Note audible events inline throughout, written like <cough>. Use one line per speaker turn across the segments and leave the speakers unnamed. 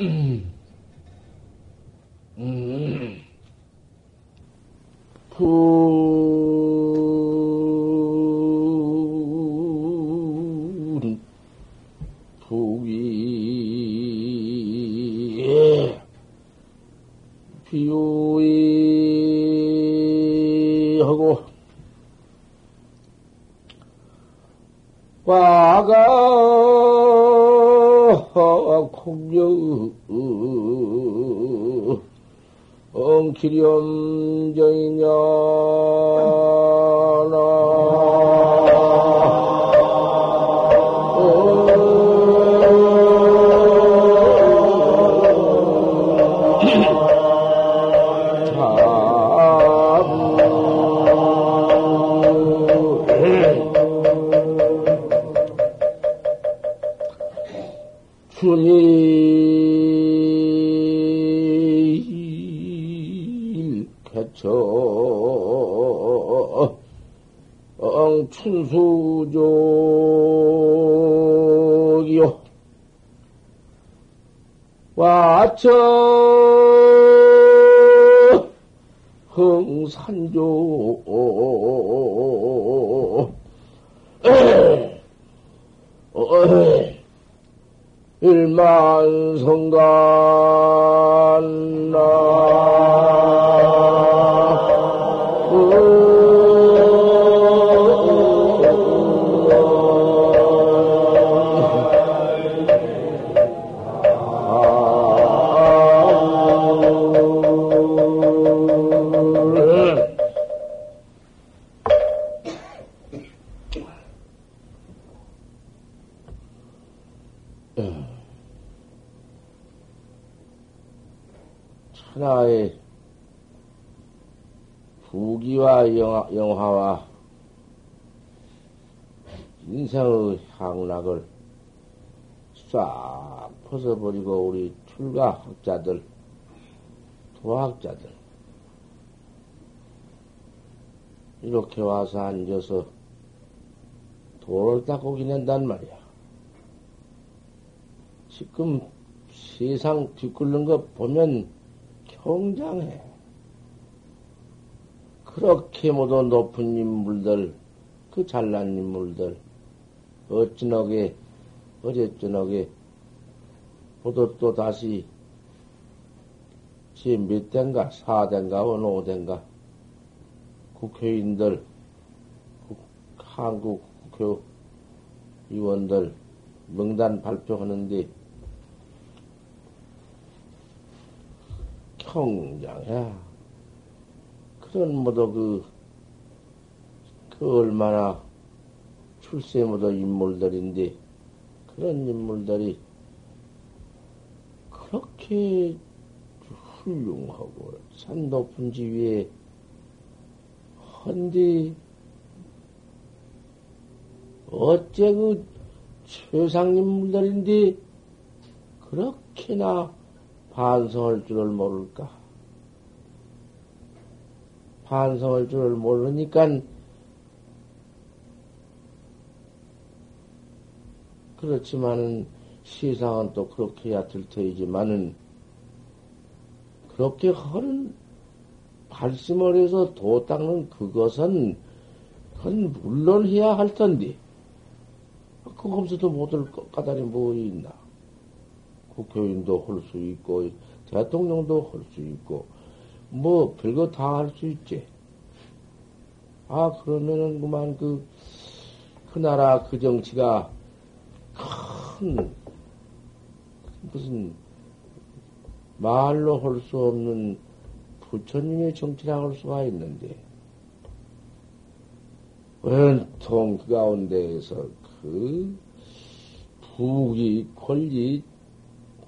음. 음. 푸 부위 비유이 하고 와가 공여 geliyor. 천하의 부기와 영화, 영화 와 인생의 향락을 싹 벗어버리고 우리 출가학자들, 도학자들 이렇게 와서 앉아서 도를 닦고 지낸단 말이야. 지금 세상 뒤끓는 거 보면 경장해. 그렇게 모두 높은 인물들, 그 잘난 인물들, 어찌너게, 어제저녁에, 모두 또 다시, 제몇 대인가, 사 대인가, 어느 오 대인가, 국회의원들, 국- 한국 국회의원들 명단 발표하는데, 경장이야. 그런 모두 그, 그 얼마나 출세 모두 인물들인데, 그런 인물들이 그렇게 훌륭하고 산 높은 지위에 헌디 어째 그 최상 인물들인데 그렇게나 반성할 줄을 모를까? 반성할 줄을 모르니까 그렇지만은 세상은 또 그렇게 해야 될 터이지만은 그렇게 하는 발심을 해서 도 닦는 그것은 그건 물론 해야 할 텐데 그거 없어도 못할 까닭이 뭐 있나? 국회의원도 할 수 있고 대통령도 할 수 있고 뭐 별거 다 할 수 있지. 아 그러면은 그만 그, 그 나라 그 정치가 큰 무슨 말로 할 수 없는 부처님의 정치라고 할 수가 있는데 온통 그 가운데에서 그 부귀 권리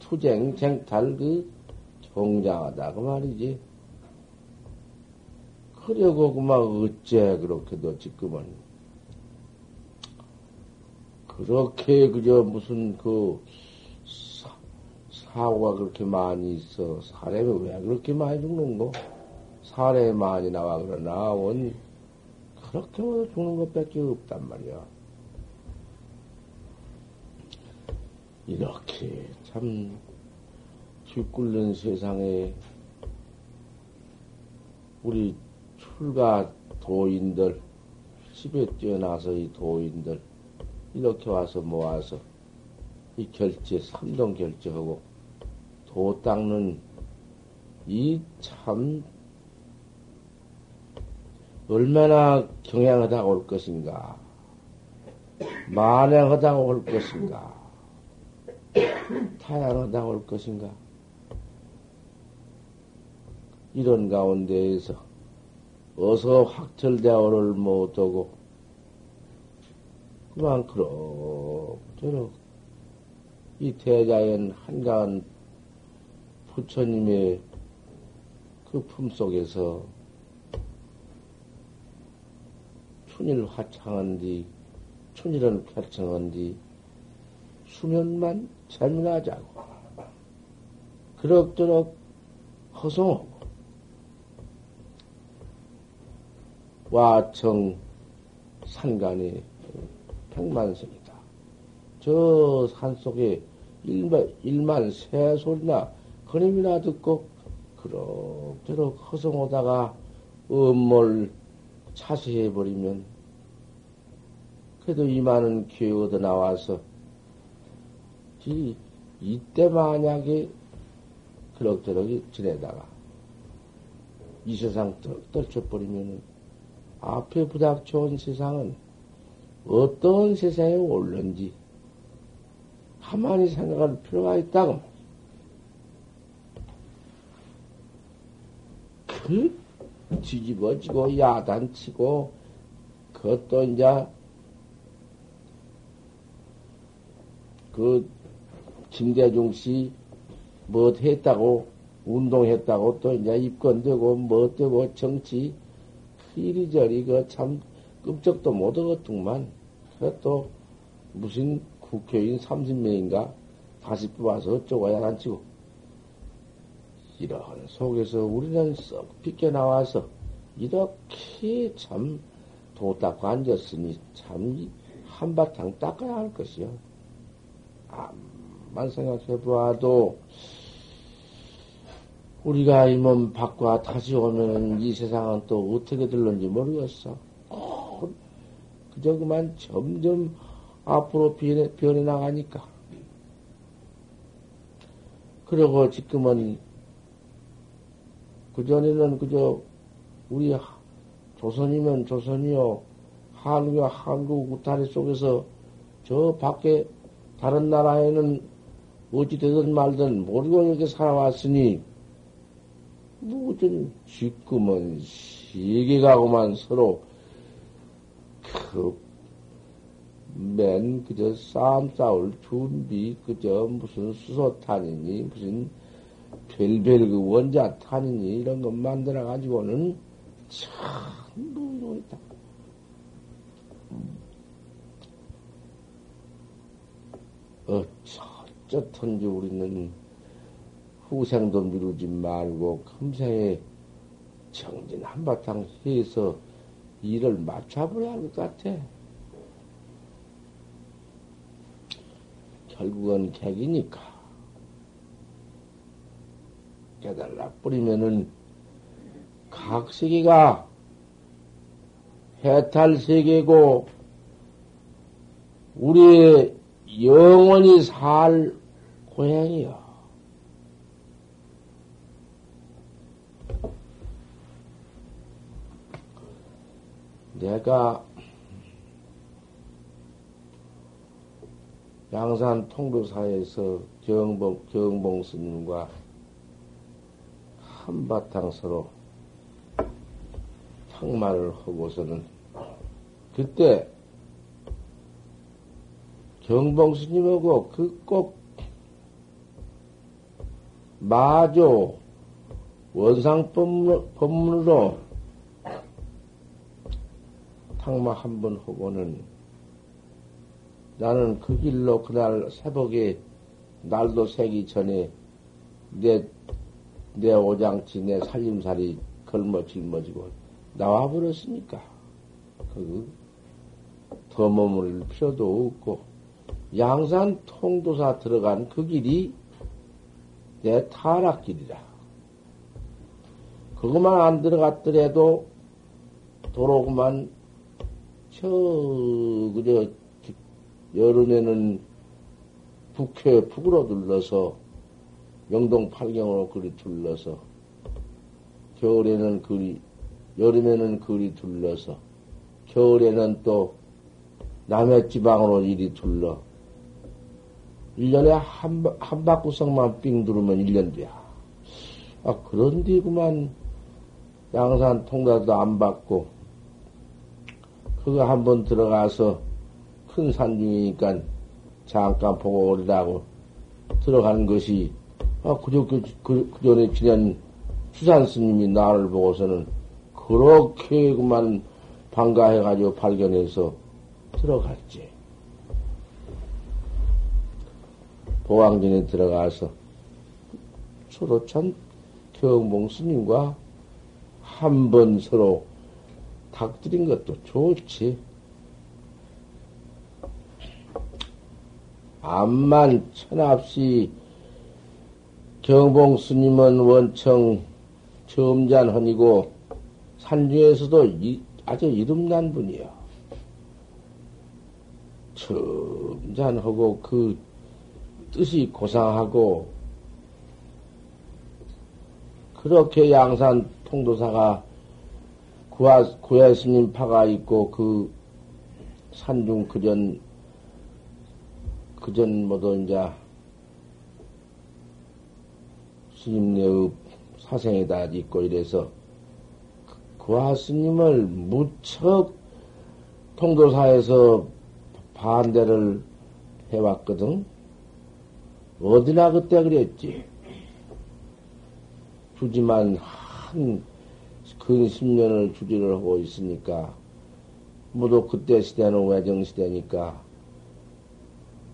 투쟁 쟁탈 그 정장하다 그 말이지. 그려고 그만 어째 그렇게도 지금은 그렇게 그저 무슨 그 사, 사고가 그렇게 많이 있어 사람이 왜 그렇게 많이 죽는 거? 사람이 많이 나와 그러나 원 그렇게 뭐 죽는 것밖에 없단 말이야. 이렇게 참쥐 끓는 세상에 우리 출가 도인들, 집에 뛰어나서 이 도인들, 이렇게 와서 모아서 이 결제, 삼동 결제하고 도 닦는 이 참 얼마나 경향하다고 올 것인가, 만행하다고 올 것인가, 타양하다고 올 것인가. 이런 가운데에서 어서 확철대오를 못하고 그만 그럭저럭 이 대자연 한가한 부처님의 그 품속에서 춘일 화창한 뒤, 춘일은 쾌청한 뒤, 수면만 재미나자고. 그럭저럭 허송하고, 와청 산간이 백만성이다. 저 산속에 일만, 일만 새 소리나 그림이나 듣고 그럭저럭 허송하다가 음몰 차세해버리면 그래도 이 많은 기회 얻어 나와서 이, 이때 만약에 그럭저럭 지내다가 이 세상 떨쳐버리면 앞에 부닥쳐온 세상은 어떤 세상에 올는지 가만히 생각할 필요가 있다고. 그 뒤집어지고 야단치고 그것도 이제 그 김대중 씨 뭐 했다고 운동했다고 또 이제 입건되고 뭐 되고 정치 이리저리 그 참 끔찍도 못 얻었더만 그또 무슨 국회의원 30명인가 다시 뽑아서 어쩌고 야단치고 이런 속에서 우리는 썩 빗겨 나와서 이렇게 참 도 닦고 앉았으니 참 한바탕 닦아야 할 것이요. 암 만 생각해 보아도 우리가 이 몸 밖과 다시 오면은 이 세상은 또 어떻게 될런지 모르겠어. 어, 그저 그만 점점 앞으로 변해, 변해 나가니까. 그리고 지금은 그전에는 그저 우리 조선이면 조선이요. 한국이면 한국 우타리 속에서 저 밖에 다른 나라에는 어찌 되든 말든 모르고 이렇게 살아왔으니 무슨 지금은 시기가고만 서로 그맨 그저 싸움 싸울 준비 그저 무슨 수소탄이니 무슨 별별 그 원자탄이니 이런 것 만들어 가지고는 참 무용이다. 어 쩌든지 우리는 후생도 미루지 말고 금생에 정진 한바탕 해서 일을 맞춰버려야 할 것 같아. 결국은 객이니까. 깨달라 뿌리면은 각 세계가 해탈 세계고 우리의 영원히 살 고향이야. 내가 양산 통도사에서 경봉, 경봉 스님과 한바탕 서로 탕말을 하고서는 그때 경봉 스님하고 그 꼭 마조 원상 법문으로 탕마 한 번 하고는 나는 그 길로 그날 새벽에 날도 새기 전에 내, 내 오장치, 내 살림살이 걸머 짊어지고 나와 버렸으니까. 그, 더 머물 필요도 없고, 양산 통도사 들어간 그 길이 때 타락길이라. 그것만 안 들어갔더라도 도로구만 저 그저 여름에는 북해 북으로 둘러서 영동 팔경으로 그리 둘러서 겨울에는 그리 여름에는 그리 둘러서 겨울에는 또 남해 지방으로 이리 둘러 1년에 한, 한 바구석만 삥 두르면 1년 뒤야. 아, 그런데 그만 양산 통과도 안 받고 그거 한번 들어가서 큰 산 중이니까 잠깐 보고 오리라고 들어가는 것이 아 그저 그, 그, 그 전에 지난 수산 스님이 나를 보고서는 그렇게 그만 반가해가지고 발견해서 들어갔지. 보왕전에 들어가서 참 경봉 스님과 한 번 서로 닥들인 것도 좋지. 암만 천합시 경봉 스님은 원청 점잔헌이고 산중에서도 이, 아주 이름난 분이요. 점잔하고 그 뜻이 고상하고 그렇게 양산 통도사가 구하, 구해 스님 파가 있고 그 산중 그전 그전 모두 이제 스님네의 사생에다 있고 이래서 구하 스님을 무척 통도사에서 반대를 해왔거든. 어디나 그때 그랬지. 주지만 한 근 10년을 주지를 하고 있으니까, 모두 그때 시대는 외정 시대니까,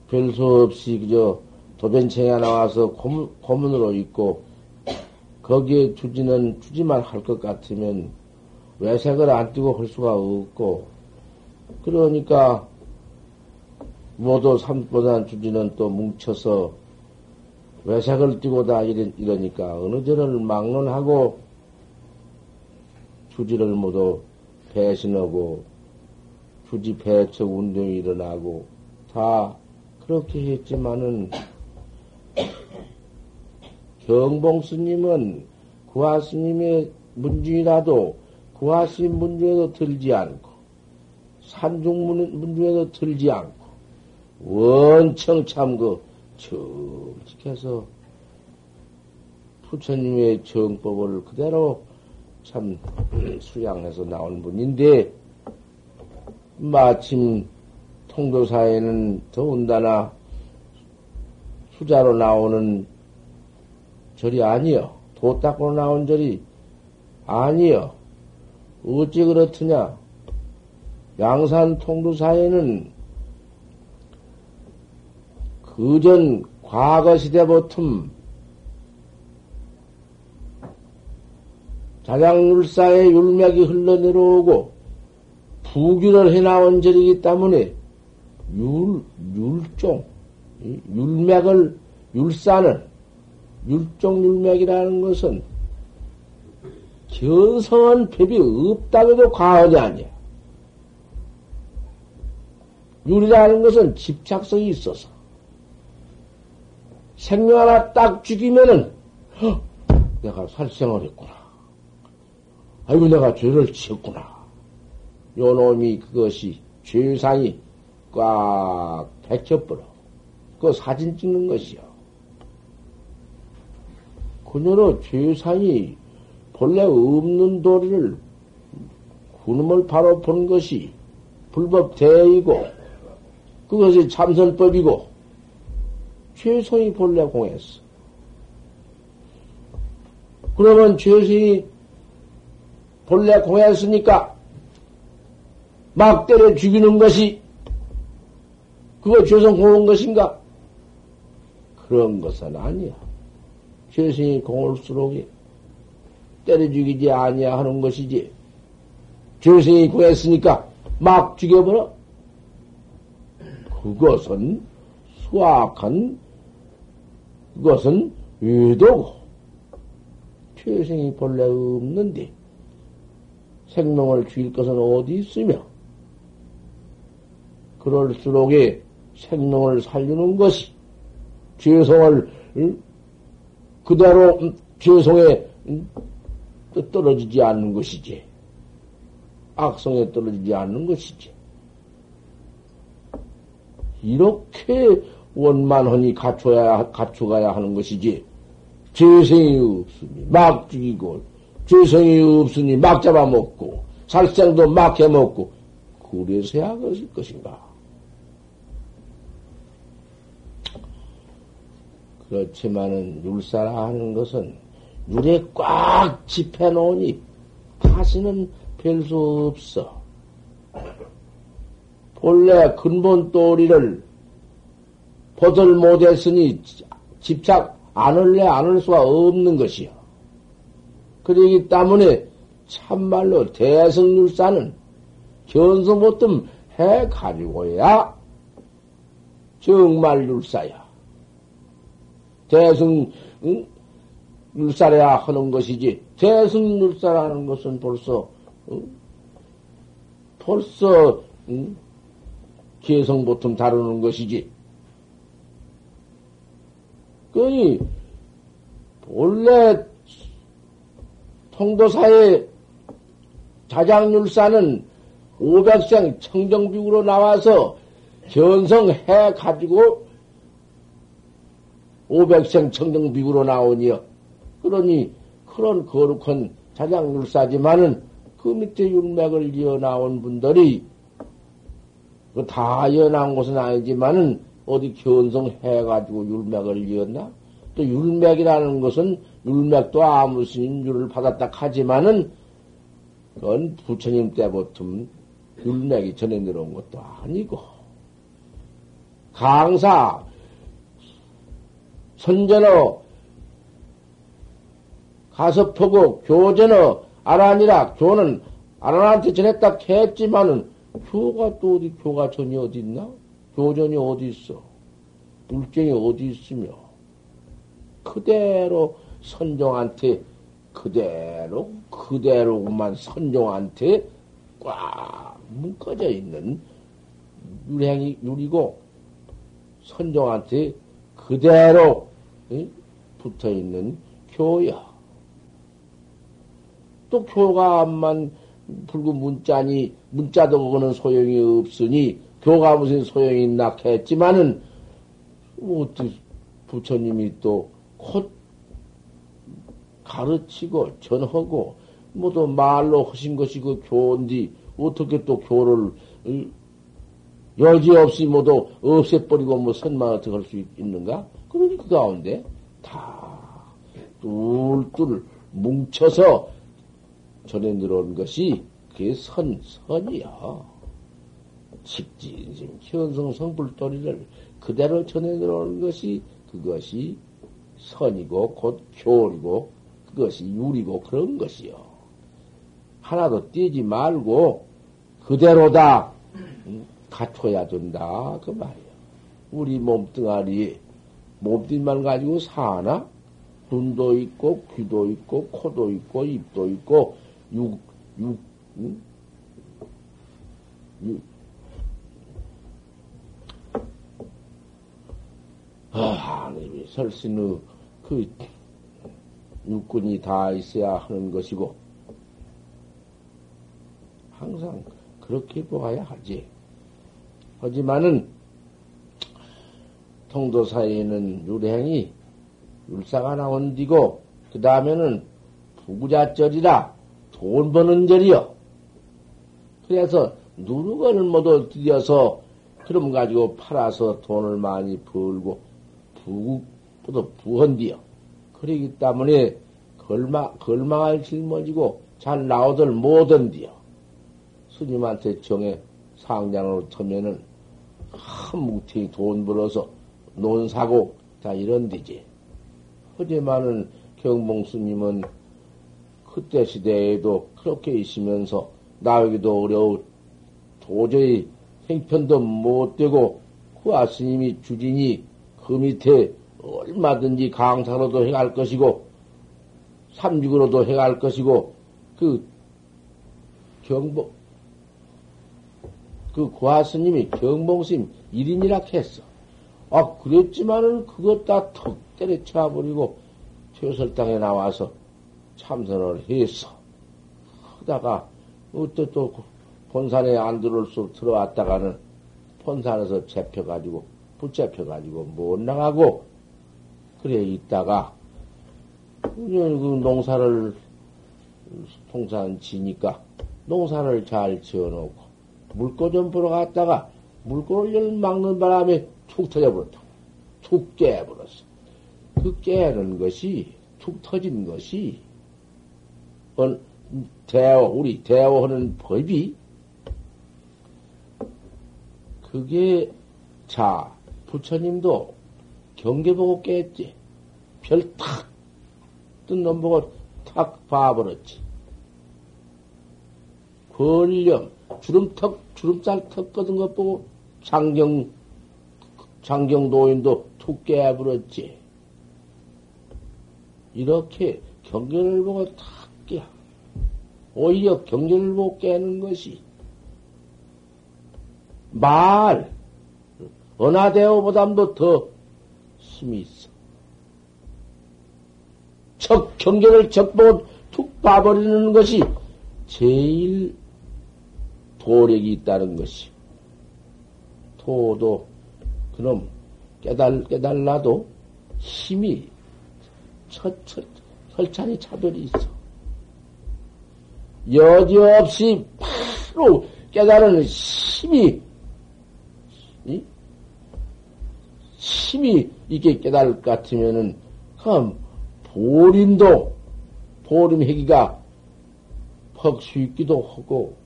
별수 없이 그저 도변청에 나와서 고문, 고문으로 있고, 거기에 주지는 주지만 할 것 같으면 외색을 안 띄고 할 수가 없고, 그러니까 모두 삼보단 주지는 또 뭉쳐서 외색을 띠고 다 이러, 니까 어느 절을 막론하고 주지를 모두 배신하고 주지 배척 운동이 일어나고 다 그렇게 했지만은 <coughs> 경봉 스님은 구하 스님의 문중이라도 구하 스님 문중에도 들지 않고 산중 문중에도 들지 않고 원청 참그 정직해서 부처님의 정법을 그대로 참 수양해서 나온 분인데 마침 통도사에는 더군다나 수자로 나오는 절이 아니여. 도 닦고 나온 절이 아니여. 어찌 그렇느냐? 양산 통도사에는 그전 과거 시대 보통 자장률사의 율맥이 흘러내려오고 부귀를 해나온 절이기 때문에 율, 율종, 율맥을, 율산을, 율종 율맥이라는 것은 견성한 법이 없다고 해도 과언이 아니야. 율이라는 것은 집착성이 있어서 생명 하나 딱 죽이면은, 허, 내가 살생을 했구나. 아이고, 내가 죄를 지었구나. 요 놈이 그것이 죄상이 꽉 백혀버려. 그 사진 찍는 것이요. 그녀로 죄상이 본래 없는 도리를 구름을 바로 본 것이 불법 대이고 그것이 참선법이고 최성이 본래 공했어. 그러면 최성이 본래 공했으니까 막 때려 죽이는 것이 그거 죄성 공한 것인가? 그런 것은 아니야. 죄성이 공할수록 때려 죽이지 아니야 하는 것이지. 죄성이 공했으니까 막 죽여버려? 그것은 수악한 그것은 외도고, 최생이 본래 없는데, 생명을 줄 것은 어디 있으며, 그럴수록에 생명을 살리는 것이, 죄성을, 그대로, 죄성에 떨어지지 않는 것이지. 악성에 떨어지지 않는 것이지. 이렇게 원만하니 갖춰야, 갖춰가야 하는 것이지. 죄성이 없으니 막 죽이고, 죄성이 없으니 막 잡아먹고, 살생도 막 해먹고, 그래서야 그것일 것인가. 그렇지만은 율사라 하는 것은 율에 꽉 집해놓으니 다시는 별 수 없어. 본래 근본 도리를 보들 못했으니 집착 안을래 안을 수가 없는 것이요. 그러기 때문에 참말로 대성률사는 견성보뜸 해 가지고야 정말 율사야. 대승 응? 율사래야 하는 것이지 대승 율사라는 것은 벌써 응? 벌써 응? 개성 보통 다루는 것이지. 그니 본래 통도사의 자장률사는 500생 청정비구로 나와서 견성해 가지고 500생 청정비구로 나오니요. 그러니 그런 거룩한 자장률사지만은 그 밑에 율맥을 이어 나온 분들이 다 이어 나온 것은 아니지만은 어디 견성해가지고 율맥을 이었나? 또 율맥이라는 것은 율맥도 아무 스님 율을 받았다 하지만은 그건 부처님 때부터 율맥이 전해 들어온 것도 아니고 강사 선전어 가서 보고 교전어 아라니라 교는 아란한테 전했다 했지만은 교가 또 어디 교가 전이 어디 있나? 교전이 어디 있어? 물정이 어디 있으며 그대로 선종한테 그대로 그대로만 선종한테 꽉 묶어져 있는 유행이 유리고 선종한테 그대로 응? 붙어 있는 교야. 또 교가만 불구 문자니 문자도 그거는 소용이 없으니 교가 무슨 소용이 있나 했지만은 뭐 어떻게 부처님이 또 곧 가르치고 전하고 뭐 또 말로 하신 것이 그 교인데 어떻게 또 교를 여지없이 모두 없애버리고 뭐 선만 어떻게 할 수 있는가? 그러니 그 가운데 다 뚫뚫 뭉쳐서 전해 들어온 것이 그게 선, 선이야. 직진심, 현성 성불도리를 그대로 전해 들어오는 것이 그것이 선이고 곧 교리고 그것이 유리고 그런 것이요. 하나도 띄지 말고 그대로다 갖춰야 된다 그 말이야. 우리 몸뚱아리 몸뚱이만 가지고 사나? 눈도 있고 귀도 있고 코도 있고 입도 있고 육, 육, 응? 육, 아, 하나님이 설신의 그 육군이 다 있어야 하는 것이고, 항상 그렇게 보아야 하지. 하지만은, 통도사에는 유행이 율사가 나온 뒤고, 그 다음에는 부구자절이라 돈 버는 절이요. 그래서 누르거를 모두 들여서 그럼 가지고 팔아서 돈을 많이 벌고 부국보다 부헌디요. 그러기 때문에 걸망, 걸망할 짊어지고 잘 나오들 못한디요. 스님한테 정해 상장으로 터면은 한 뭉탱이 돈 벌어서 논 사고 다 이런 데지. 하지만은 경봉 스님은 그때 시대에도 그렇게 있으면서 나오기도 어려우 도저히 행편도 못 되고 그 아스님이 주진이 그 밑에 얼마든지 강사로도 해갈 것이고, 삼육으로도 해갈 것이고, 그, 경보, 그 고하스님이 경봉심 1인이라 했어. 아, 그랬지만은 그것 다 턱 때려쳐버리고 퇴설당에 나와서 참선을 했어. 하다가, 또, 또, 본산에 안 들어올 수 들어왔다가는 본산에서 잡혀가지고, 붙잡혀가지고 못 나가고, 그래 있다가, 그 농사를, 통산 지니까, 농사를 잘 지어놓고, 물고 좀 보러 갔다가, 물고를 막는 바람에 툭 터져버렸다. 툭 깨버렸어. 그 깨는 것이, 툭 터진 것이, 대어, 우리 대어하는 법이, 그게, 자, 부처님도 경계 보고 깼지. 별 탁, 뜬놈 보고 탁 봐버렸지. 권령, 주름턱, 주름살 턱 거든 것 보고 장경, 장경도인도 툭 깨버렸지. 이렇게 경계를 보고 탁 깨. 오히려 경계를 보고 깨는 것이 말, 은하대오보담도 더 힘이 있어. 적, 경계를 적보고 툭 봐버리는 것이 제일 도력이 있다는 것이. 도도, 그놈, 깨달, 깨달라도 힘이 첫, 첫, 설찬이 차별이 있어. 여지없이 바로 깨달은 힘이 이? 힘이 이게 깨달을 것 같으면은, 그럼, 보림도, 보림 회기가 퍽수 있기도 하고,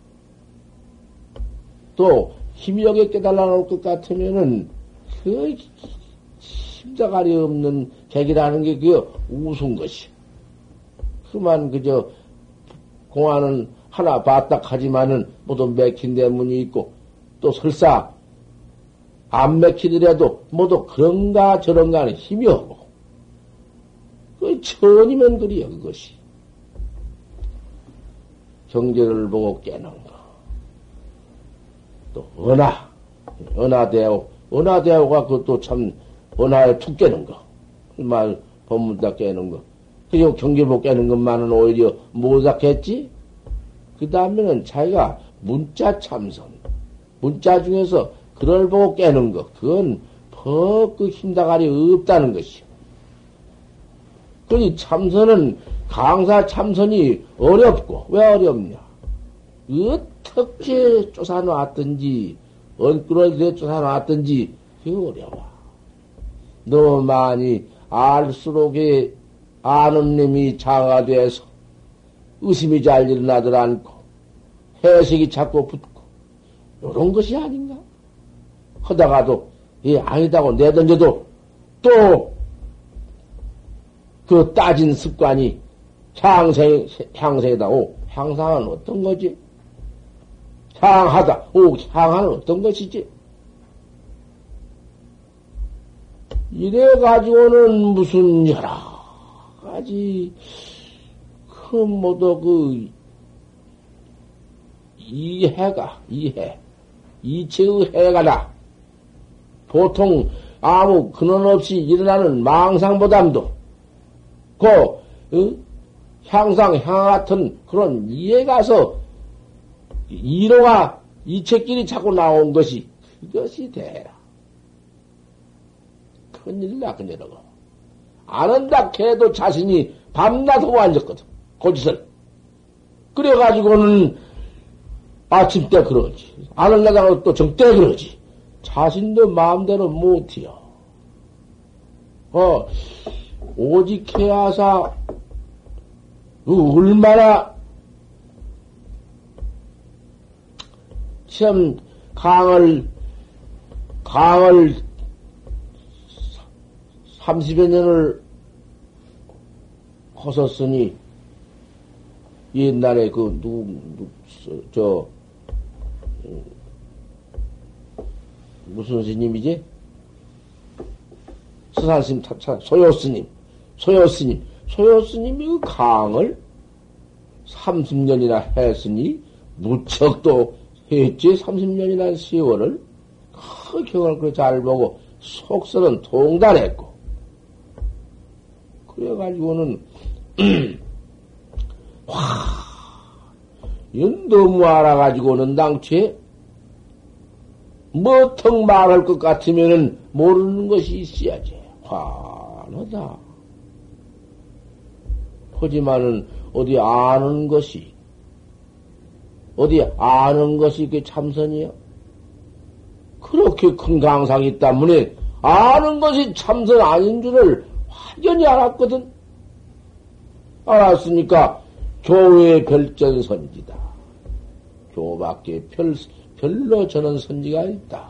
또, 힘이 여기 깨달아 놓을 것 같으면은, 그, 심자가리 없는 객이라는 게 그 우스운 것이. 그만 그저, 공안은 하나 봤다 하지만은 모두 맥힌 대문이 있고, 또 설사 안 맥히더라도 모두 그런가 저런가 하는 힘이 없고 그 천이면 그리요 그것이 경제를 보고 깨는 거. 또 은하 은하대오 은하대오가 그것도 참 은하에 툭 깨는 거. 말 법문 다 깨는 거. 그리고 경계보 깨는 것만은 오히려 못하겠지? 그 다음에는 자기가 문자 참선. 문자 중에서 그걸 보고 깨는 것, 그건 퍽그 힘다가리 없다는 것이요. 그니 참선은 강사 참선이 어렵고, 왜 어렵냐? 어떻게 쫓아놨든지, 언끌을 쫓아놨든지, 그게 어려워. 너무 많이 알수록에 아는 놈이 장가 돼서 의심이 잘 일어나들 않고, 해석이 자꾸 붙고, 이런 것이 아닌가? 하다가도 이 아니다고 내던져도 또 그 따진 습관이 향생, 향생이다. 오, 향상은 어떤 거지? 향하다. 오, 향은 어떤 것이지? 이래 가지고는 무슨 여러 가지, 그, 모두 그, 이해가, 이해. 이체의 해가다. 보통 아무 근원 없이 일어나는 망상보담도 그 어? 향상 향 같은 그런 이해 가서 이로가 이체끼리 자꾸 나온 것이 그것이 대라. 큰일 나 그녀라고. 안한다 해도 자신이 밤낮 하고 앉았거든. 고짓을. 그래가지고는 아침 때 그러지. 안 한다고 또 정때 그러지. 자신도 마음대로 못해요. 어, 오직 해야사, 얼마나, 참, 강을, 강을 30여 년을 허섰으니, 옛날에 그, 누, 누, 저, 무슨 스님이지? 서산스님, 소요 스님, 소요 스님, 소요 스님이 그 강을 30년이나 했으니, 무척 또 했지, 30년이나 세월을. 그 경을 그잘 보고, 속설은 통달했고. 그래가지고는, <clears throat> 와, 이건 너무 알아가지고는 당초에, 뭐턱 말할 것 같으면은 모르는 것이 있어야지. 환하다. 하지만은 어디 아는 것이, 어디 아는 것이 그 참선이요? 그렇게 큰 강상이 때문에 아는 것이 참선 아닌 줄을 확연히 알았거든. 알았으니까 교회 별전선지다. 교밖에 별, 별로 저는 선지가 있다.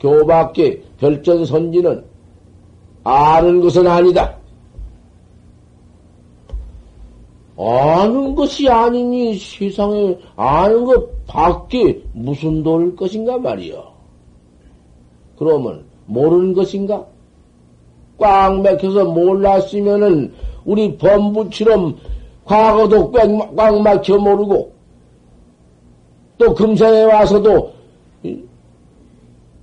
교밖에 별전 선지는 아는 것은 아니다. 아는 것이 아니니 세상에 아는 것 밖에 무슨 도일 것인가 말이요. 그러면 모르는 것인가? 꽉 막혀서 몰랐으면은 우리 범부처럼 과거도 꽉 막혀 모르고 또 금생에 와서도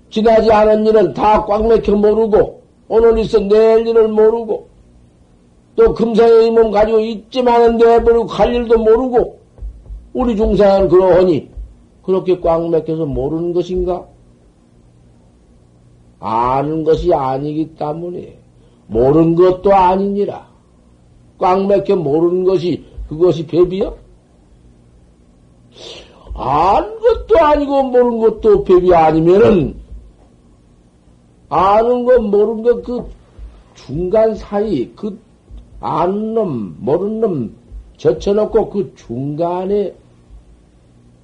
지나지 않은 일은 다꽉 막혀 모르고 오늘 있어 내일 일을 모르고 또 금생의 이몸 가지고 있지만은 내버리고 갈 일도 모르고 우리 중생은 그러하니 그렇게 꽉 막혀서 모르는 것인가? 아는 것이 아니기 때문에 모르는 것도 아니니라. 꽉 막혀 모르는 것이 그것이 배비요? 아는 것도 아니고 모르는 것도 배비 아니면은 아는 것 모르는 것 그 중간 사이 그 아는 놈 모르는 놈 젖혀놓고 그 중간에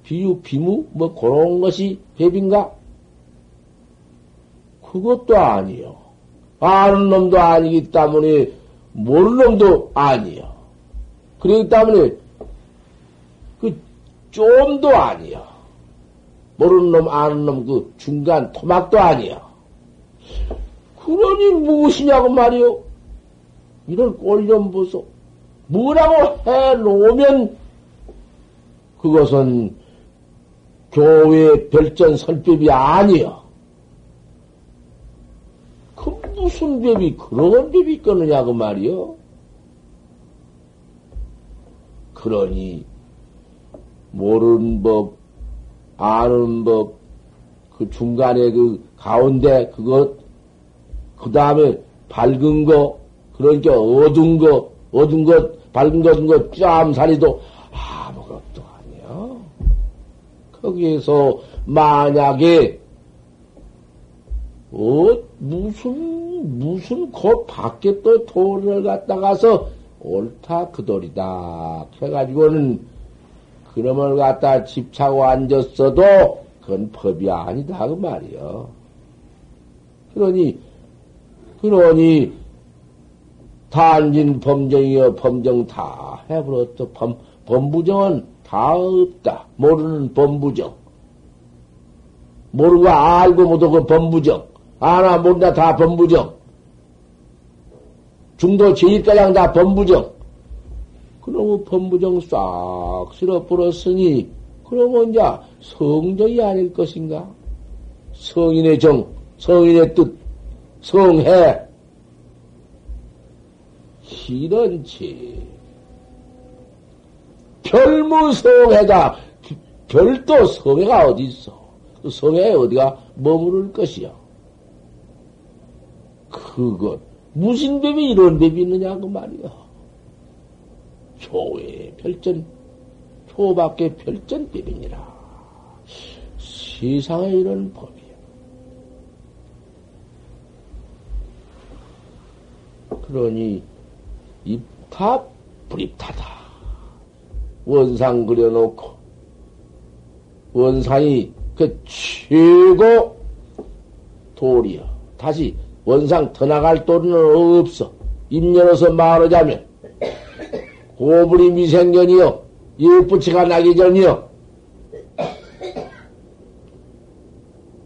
비유 비무 뭐 그런 것이 배비인가? 그것도 아니요. 아는 놈도 아니기 때문에 모르는 놈도 아니요. 그렇기 때문에 그 좀도 아니요. 모르는 놈, 아는 놈, 그 중간 토막도 아니요. 그러니 무엇이냐고 말이요. 이런 꼴좀 보소. 뭐라고 해 놓으면 그것은 교회 별전 설법이 아니요. 무슨 법이 그런 법이 있겠느냐 그 말이요. 그러니 모르는 법, 아는 법, 그 중간에 그 가운데 그것, 그 다음에 밝은 거, 그러니까 어두운 거, 어두운 것, 밝은 거, 어두운 거, 짬살이도 아무것도 아니야. 거기에서 만약에 어, 무슨, 무슨 곧 밖에 또 도를 갖다가서 옳다 그 돌이다. 해가지고는 그놈을 갖다 집차고 앉았어도 그건 법이 아니다. 그 말이요. 그러니, 그러니, 단진 범정이여 범정 다 해버렸어. 범, 범부정은 다 없다. 모르는 범부정. 모르고 알고 못하고 그 범부정. 아나 모른다 다 범부정. 중도 제일가량 다 범부정. 그놈의 범부정 싹 쓸어 불었으니 그러면 이제 성정이 아닐 것인가? 성인의 정, 성인의 뜻, 성해. 이런지 별무성해가 별도 성해가 어디 있어? 그 성해 어디가 머무를 것이야? 그것, 무슨 법이 이런 법이 있느냐고 말이요. 교회 별전, 교밖에 별전법이니라. 세상에 이런 법이야. 그러니, 입타 불입타다. 원상 그려놓고, 원상이 그 최고 돌이여. 다시 원상 더 나갈 돈은 없어. 입열어서 말하자면 고불이 미생전이요. 예쁘치가 나기 전이요.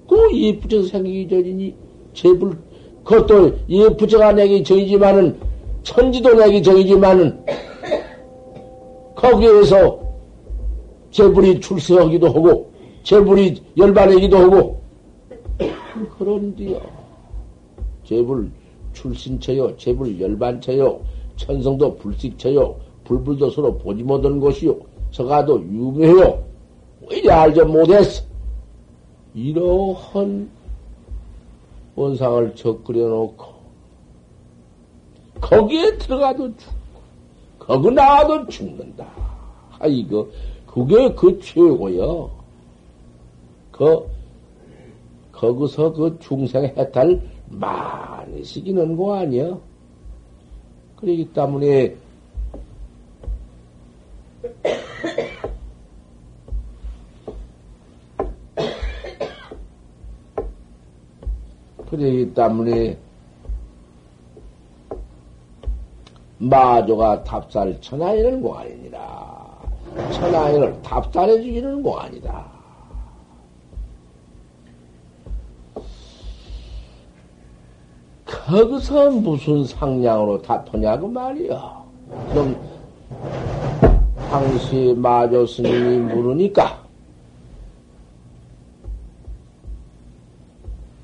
그 예쁘쳐서 생기기 전이니 제불, 그것도 예 부처가 내기 정이지만은, 천지도 내기 정이지만은, 거기에서 제불이 출세하기도 하고, 제불이 열반하기도 하고, 그런디요. 제불 출신처요, 제불 열반처요, 천성도 불식처요, 불불도 서로 보지 못한 것이요, 서가도 유명해요. 왜 알지 못했어? 이러한 원상을 적그려 놓고, 거기에 들어가도 죽고, 거기 나와도 죽는다. 아, 이거, 그게 그 최고요. 그, 거기서 그 중생 해탈 많이 시키는 거 아니야? 그러기 때문에, 그러기 때문에 마조가 답사를 천하인을 공아니니라. 천하인을 답사해 주기는 공아니다. 거기서 무슨 상량으로 다투냐고 말이야. 그럼 당시 마조 스님이 물으니까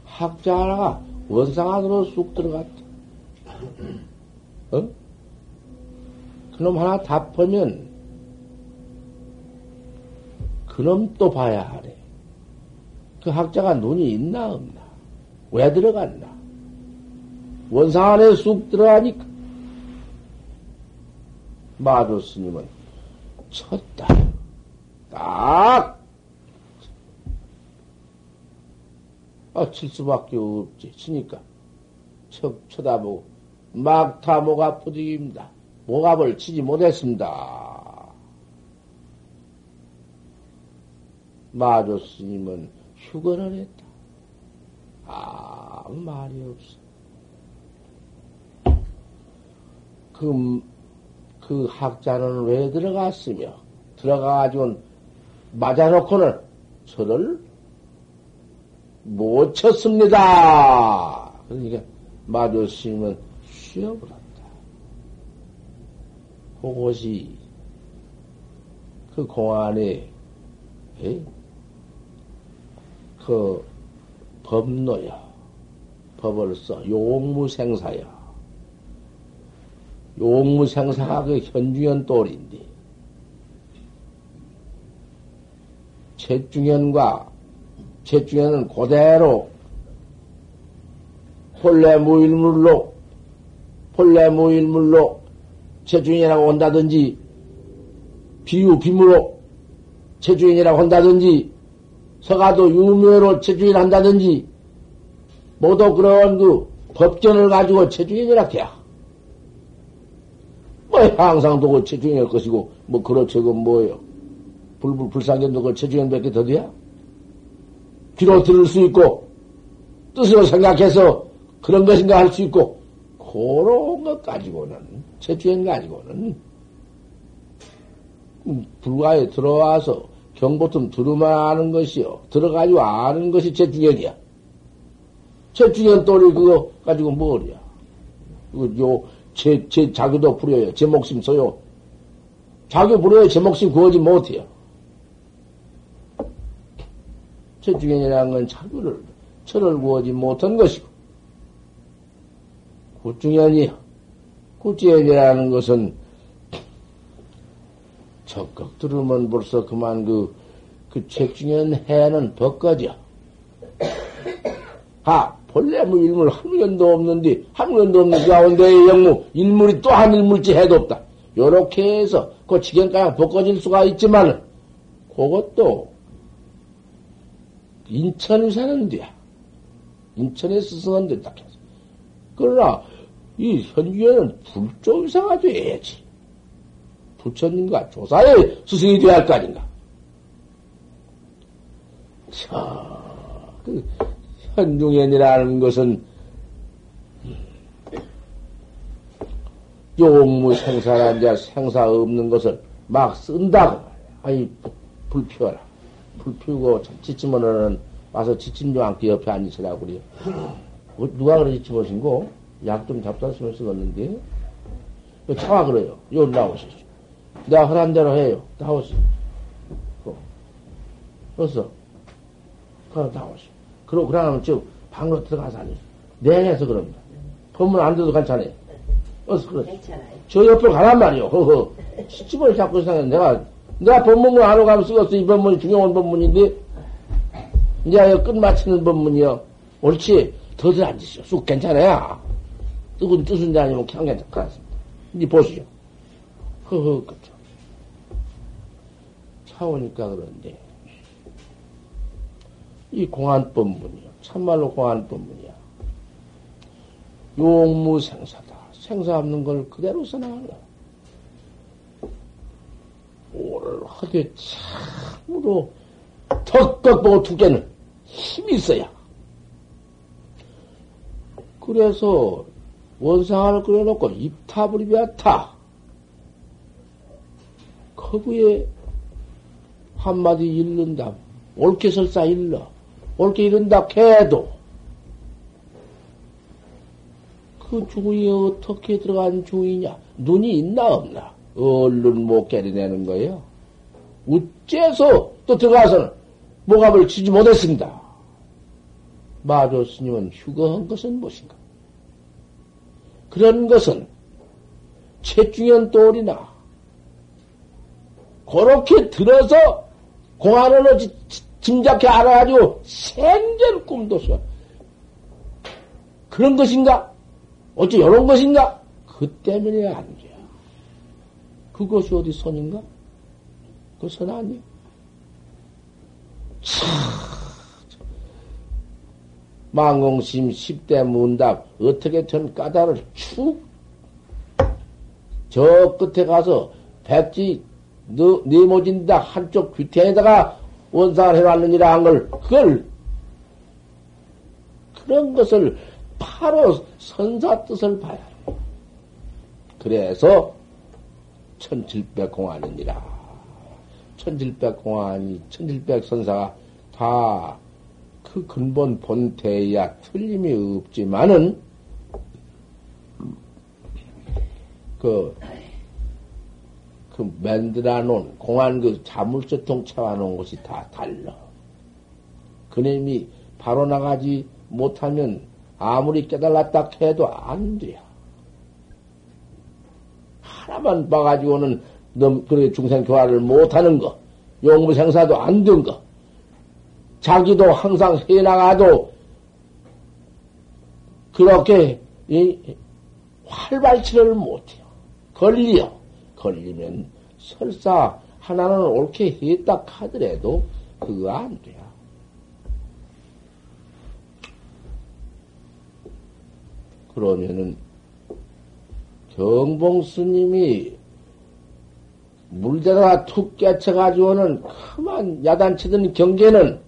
학자 하나가 원상 안으로 쑥 들어갔다. 어? 그놈 하나 답하면 그놈 또 봐야 하래. 그 학자가 눈이 있나 없나? 왜 들어갔나? 원상 안에 쑥 들어가니까 마조 스님은 쳤다. 딱 아, 칠 수밖에 없지. 치니까. 척 쳐다보고, 막타 목앞 부딪입니다. 목앞을 치지 못했습니다. 마조 스님은 휴거를 했다. 아무 말이 없어. 그, 그 학자는 왜 들어갔으며, 들어가가지고 맞아놓고는 저를 못 쳤습니다. 그러니까 마조 스님은 쉬어버렸다. 그것이 그 공안에 에? 그 법노야. 법을 써. 용무생사야. 용무생사가 그 현중현 똘인데, 채중현과 채중현은 그대로 본래 무일물로, 본래 무일물로 채중현이라고 한다든지, 비유, 비무로 채중현이라고 한다든지, 서가도 유묘로 채중현 한다든지, 모두 그런 그 법전을 가지고 채중현이라 해야. 뭐 항상 도 그 체중일 것이고 뭐 그렇죠 그 뭐예요? 불불 불상견도 그 체중현밖에 더 돼야? 귀로 들을 수 있고 뜻으로 생각해서 그런 것인가 할 수 있고 그런 것 가지고는 체중현 가지고는 불가에 들어와서 경보tum 들으만 아는 것이요. 들어가지고 아는 것이 체중현이야. 체중현 또리 그거 가지고 뭐냐 요 제, 제, 자기도 부려요. 제 목숨 써요. 자기 부려요. 제 목숨 구하지 못해요. 최중현이라는 건 자기를, 철을 구하지 못한 것이고, 구중현이요. 구중현이라는 것은 적극 들으면 벌써 그만 그, 그 책중현 해는 벗거져. 하, 본래 뭐 일물 한 견도 없는데, 한 견도 없는 가운데의 영무, 일물이 또 한 일물지 해도 없다. 요렇게 해서, 그 지경가량 벗겨질 수가 있지만, 그것도, 인천에 사는 데야. 인천에 스승한 데딱 해서. 그러나, 이 현주에는 불조 의사가 돼야지. 부처님과 조사의 스승이 되어야 할 거 아닌가. 자, 그, 현중현이라는 것은 용무 생사란 자 생사 없는 것을 막 쓴다고 말이야. 아이, 불 피워라. 불 피우고 지치면은 와서 좀 않게 옆에 앉으시라고 그래요. 어, 누가 그러지 집어신고? 약 좀 잡다 쓰면 쓰겠는데? 차와 그래요. 여기 나오시죠. 내가 허란 대로 해요. 나오시오. 어서. 그럼 나오시오. 그러고, 그러면 저 방으로 들어가서 아니 내내서 그럽니다. 법문 안 돼도 괜찮아요. 어서 그러지. 괜찮아요. 저 옆으로 가란 말이요. 허허. 시집을 잡고 있었는 내가, 내가 법문을 하러 가면 쓰겠어. 이 법문이 중요한 법문인데, 이제 끝마치는 법문이요. 옳지. 더들 앉으시오. 쑥 괜찮아요. 뜻은 지 아니면 그냥 괜찮습니다. 이제 보시죠. 허허, 그죠. 차오니까 그런데, 이 공안법문이요. 참말로 공안법문이야. 용무생사다. 생사 없는 걸 그대로 써나가는. 오를 하되 참으로 덕덕 보고 두께는 힘이 있어야. 그래서 원상을 그려놓고 입탑을 비었다. 거기에 한마디 읽는다. 옳게 설사 일러. 옳게 이른다 해도 그 중이 어떻게 들어간 중이냐? 눈이 있나 없나? 얼른 못 깨려내는 거예요. 어째서 또 들어가서는 목압을 치지 못했습니다. 마조 스님은 휴거한 것은 무엇인가? 그런 것은 채중현 또리나 그렇게 들어서 공안을 짐작해 알아가지고 생전 꿈도 써. 그런 것인가? 어찌 이런 것인가? 그 때문에 안 돼. 그것이 어디 손인가? 그손 아니야. 망공심 10대 문답 어떻게 전 까다를 축 저 끝에 가서 백지 네모진다 한쪽 귀태에다가 원상을 해놨느니라 한 걸, 그걸, 그런 것을 바로 선사 뜻을 봐야 해. 그래서, 천칠백 공안이니라. 천칠백 공안이, 천칠백 선사가 다 그 근본 본태야 틀림이 없지만은, 그, 그 만들어 놓은 공안 그 자물쇠통 채워 놓은 것이 다 달라. 그놈이 바로 나가지 못하면 아무리 깨달았다 해도 안 돼요. 하나만 봐가지고는 너 그렇게 중생 교화를 못하는 거, 용무생사도 안 된 거, 자기도 항상 해나가도 그렇게 이 활발치를 못해요. 걸려. 걸리면 설사 하나는 옳게 했다 하더라도 그거 안 돼요. 그러면은 경봉 스님이 물대가 툭 깨쳐가지고는 그만 야단치던 경계는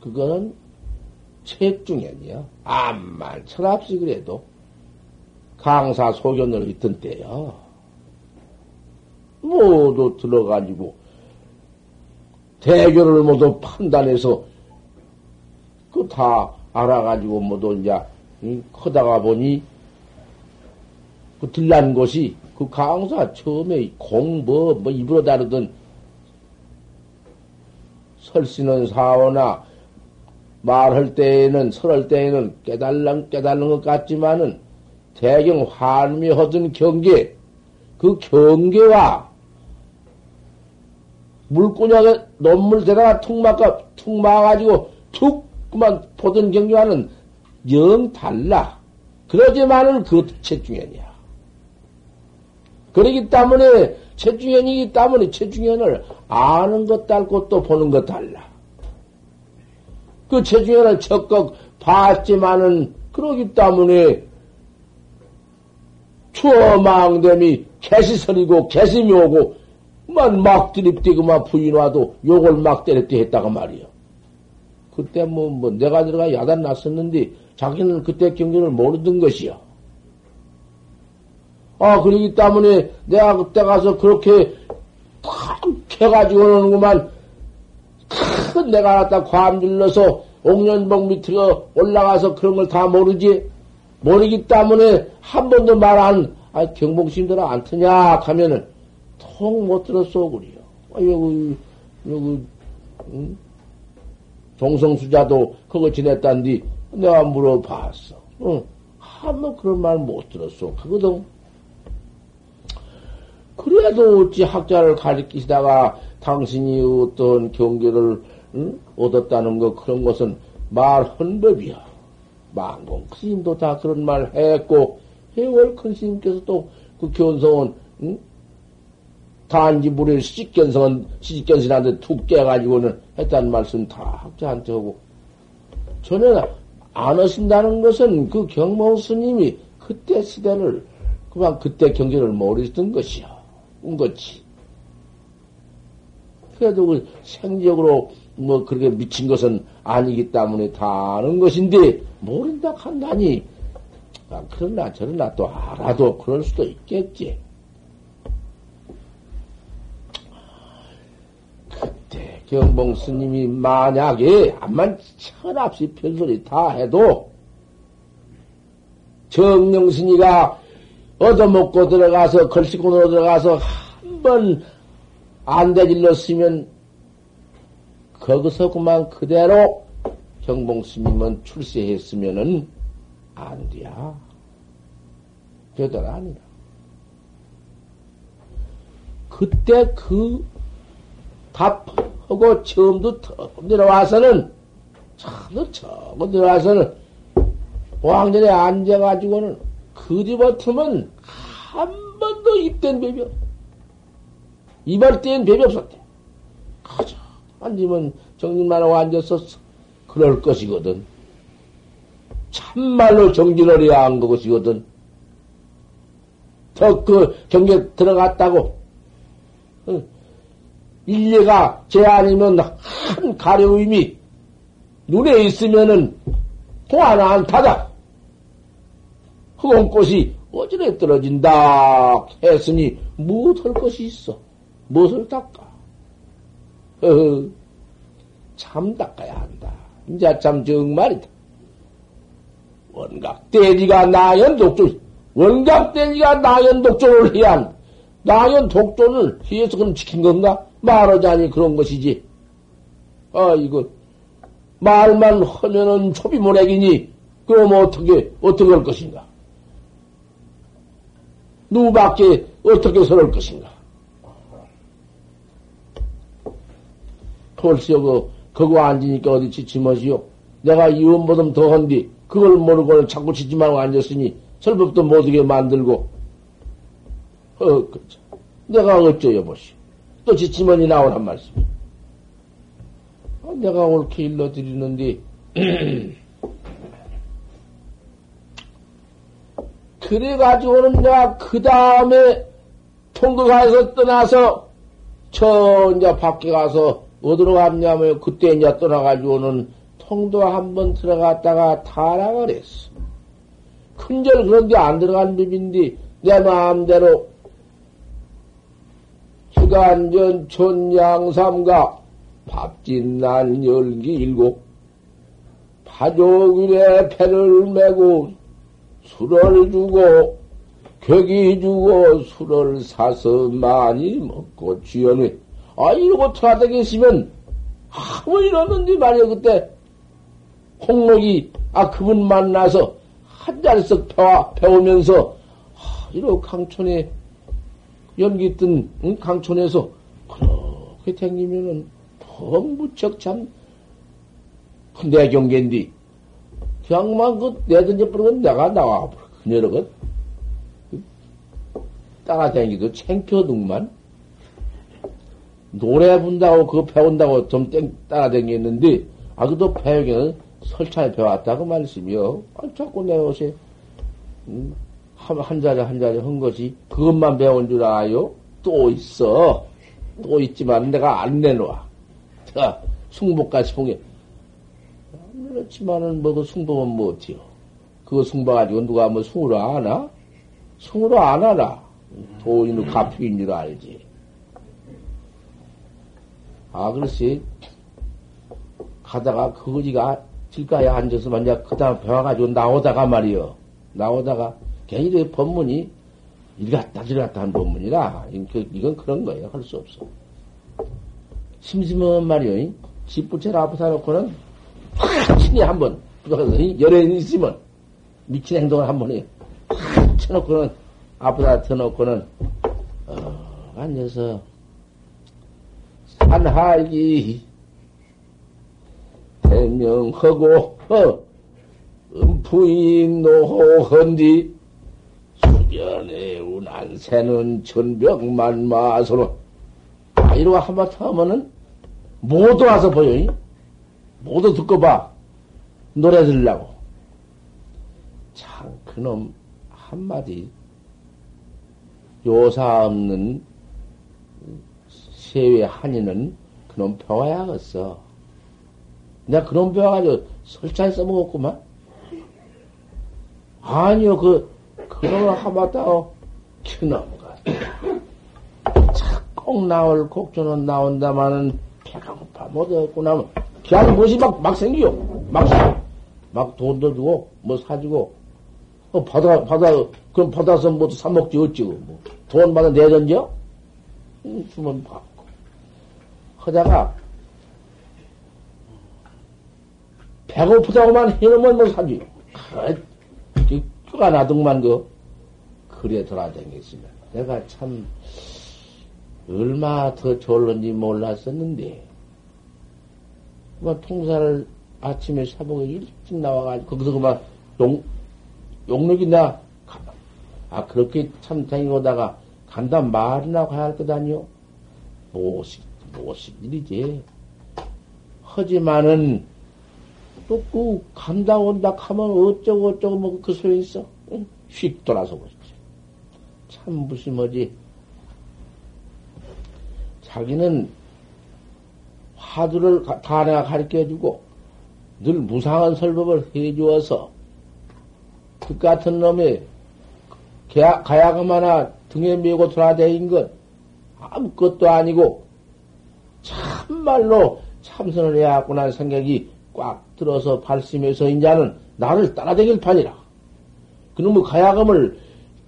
그거는 책 중에요. 암만 철합시 그래도 강사 소견을 있던 때요. 모두 들어가지고 대교를 모두 판단해서 그 다 알아가지고 모두 이제 커다가 보니 그 들난 곳이 그 강사 처음에 공뭐 뭐 입으로 다루던 설씨는 사오나 말할 때에는 설할 때에는 깨달는 깨달는 것 같지만은 대경 환미 하던 경계, 그 경계와 물고냐에 논물 대다가 툭 막아, 툭 막아가지고 툭 그만 보던 경계와는 영 달라. 그러지만은 그 채중현이야. 그러기 때문에 채중현이기 때문에 채중현을 아는 것 달고 또 보는 것 달라. 그 채중현을 적극 봤지만은 그러기 때문에 추어망됨이 개시설이고 개심이 오고 만막 드립대고만 부인 와도 욕을 막 때렸대 했다가 말이요. 그때 뭐, 뭐 내가 들어가 야단 났었는데 자기는 그때 경전을 모르던 것이요. 아, 그러기 때문에 내가 그때 가서 그렇게 탁 해가지고 오는구만 큰 내가 갖다 관 질러서 옥년봉 밑으로 올라가서 그런 걸 다 모르지? 모르기 때문에 한 번도 말 안, 아, 경봉심들 안 트냐? 하면은 통 못 들었어, 그래요. 아, 여기, 여기, 응? 종성수자도 그거 지냈단디 내가 물어봤어. 응. 한번 그런 말 못 들었어. 그거든. 그래도 어찌 학자를 가리키시다가 당신이 어떤 경계를 응? 얻었다는 거 그런 것은 말한 법이야. 망공 스님도 다 그런 말 했고 해월 큰 스님께서 또그 견성은 응? 단지 물을 시집견성은 시집견신한테 툭 깨가지고는 했다는 말씀 다 학자한테 하고 전혀 안 하신다는 것은 그 경모 스님이 그때 시대를 그만 그때 경제를 모르셨던 것이야. 온 거지. 그래도 그 생적으로 뭐 그렇게 미친 것은 아니기 때문에 다 아는 것인데 모른다 한다니. 아, 그러나 저러나 또 알아도 그럴 수도 있겠지. 그때 경봉 스님이 만약에 암만 천합시 별소리 다 해도 정령 스님이가 얻어먹고 들어가서 걸씨고 들어가서 한 번 안 되질렀으면 거기서 그만 그대로 경봉 스님은 출세했으면은 안 돼야. 되더라 아니라. 그때 그 답 하고 처음도 내려와서는 처음도 처음 내려와서는 왕전에 앉아가지고는 그 뒤버틈은 한 번도 입된 뱀이 없. 이발 땐 뱀이 없었대. 가자. 앉으면 정진만 하고 앉아서 그럴 것이거든. 참말로 정진을 해야 한 것이거든. 더 그 경계 들어갔다고. 일례가 제 아니면 한 가려움이 눈에 있으면은 통 하나 안 타다. 흑원꽃이 어지에 떨어진다 했으니 무엇할 것이 있어? 무엇을 닦아? 어허, 참 닦아야 한다. 이제 참 정말이다. 원각대지가 나연 독존, 원각대지가 나연 독존을 해야 한, 나연 독존을 해서 그럼 지킨 건가? 말하자니 그런 것이지. 아, 이거, 말만 하면은 초비모래기니, 그럼 어떻게, 어떻게 할 것인가? 누구밖에 어떻게 서럴 것인가? 벌써 그, 그거 앉으니까 어디 지치머시오? 내가 이원보듬 더한디, 그걸 모르고 자꾸 지지 말고 앉았으니, 설법도 못하게 만들고, 어, 그렇죠. 내가 어쩌여 보시오. 또 지치머니 나오란 말씀이. 어, 내가 옳게 일러드리는데, <clears throat> 그래가지고는 내가 그 다음에 통도가에서 떠나서 저 이제 밖에 가서 어디로 갔냐면 그때 이제 떠나가지고는 통도 한 번 들어갔다가 타락을 했어. 큰절 그런데 안 들어간 법인데 내 마음대로 희간전 천양삼가 밥진난 열기 일곱. 파족일에 배를 메고 술을 주고 격이 주고 술을 사서 많이 먹고 쥐어내 아 이러고 돌아다 계시면 아무 일 없는데 말이야 그때. 홍록이 아 그분 만나서 한 자리씩 배워, 배우면서 아, 이러고 강촌에 연기 뜬 응? 강촌에서 그렇게 댕기면은 더 무척 참내 경계인데 그냥만 그 내던져 버리면 내가 나와 그녀로건 따라다니기도 챙겨둥만 노래 분다고 그거 배운다고 좀 땡, 따라다녔는데 아 그도 배우기는 설찬에 배웠다고 말씀이요. 아, 자꾸 내 옷에 음, 한, 한 자리 한 자리 한 것이 그것만 배운 줄 알아요? 또 있어. 또 있지만 내가 안 내놓아. 자, 숭복까지 봉해. 그렇지만은 뭐 그 숭복은 뭐 어때요? 그거 숭봐 가지고 누가 뭐 숭으로 안하? 숭으로 안 하라. 도인의 가픽인 줄 알지. 아, 글쎄, 가다가 그거지가 길가에 앉아서 만약 그다음 배워가지고 나오다가 말이요. 나오다가 괜히 법문이 이갔다 저갔다 한 법문이라 이건 그런 거예요. 할 수 없어. 심심한 말이요. 집부채를 아프다 놓고는 확 친히 한번 열애인 있으면 미친 행동을 한번 해요. 확 쳐놓고는 아프다 터놓고는 어, 앉아서 산하기 해명하고 어, 음푸인 노호헌디 수변에 운한 새는 천병만 마서로. 아, 이러고 한마디 하면은 모두 와서 보여 모두 듣고 봐. 노래 들으려고. 참 그놈 한마디 요사 없는 세외 한인은 그놈 배워야겠어. 내가 그놈 배워가지고 설찬 써먹었구만. 아니요, 그, 그놈을 하마다고, 그놈가. 꼭 나올 곡조는 나온다마는 배가 고파 못하겠구나. 그냥 무엇이 막, 막 생기요. 막, 막 돈도 주고, 뭐 사주고, 어, 받아, 받아, 그럼 받아서 뭐 사먹지 어찌고, 뭐. 돈 받아 내던져? 응, 주면 받고. 하다가, 배고프다고만 해놓으면 뭐 사지. 그, 뼈가 나둥만 그, 그래 돌아다녔으면. 내가 참, 얼마 더 졸는지 몰랐었는데, 뭐, 통사를 아침에 사복에 일찍 나와가지고, 거기서 그만 용, 용력이 나, 아, 그렇게 참 다니고다가 간다 말이나 가야 할 것 아니요? 무엇이, 무엇이 일이지. 하지만은, 또, 그, 간다 온다 하면 어쩌고 어쩌고 뭐 그 소리 있어? 응? 휙 돌아서 보시지. 참 무심하지. 자기는 화두를 다 내가 가르쳐 주고, 늘 무상한 설법을 해 주어서, 그 같은 놈이 가야금 하나 등에 메고 돌아다닌 것 아무것도 아니고 참말로 참선을 해야겠구나 생각이 꽉 들어서 발심해서 인자는 나를 따라다닐 판이라. 그놈의 가야금을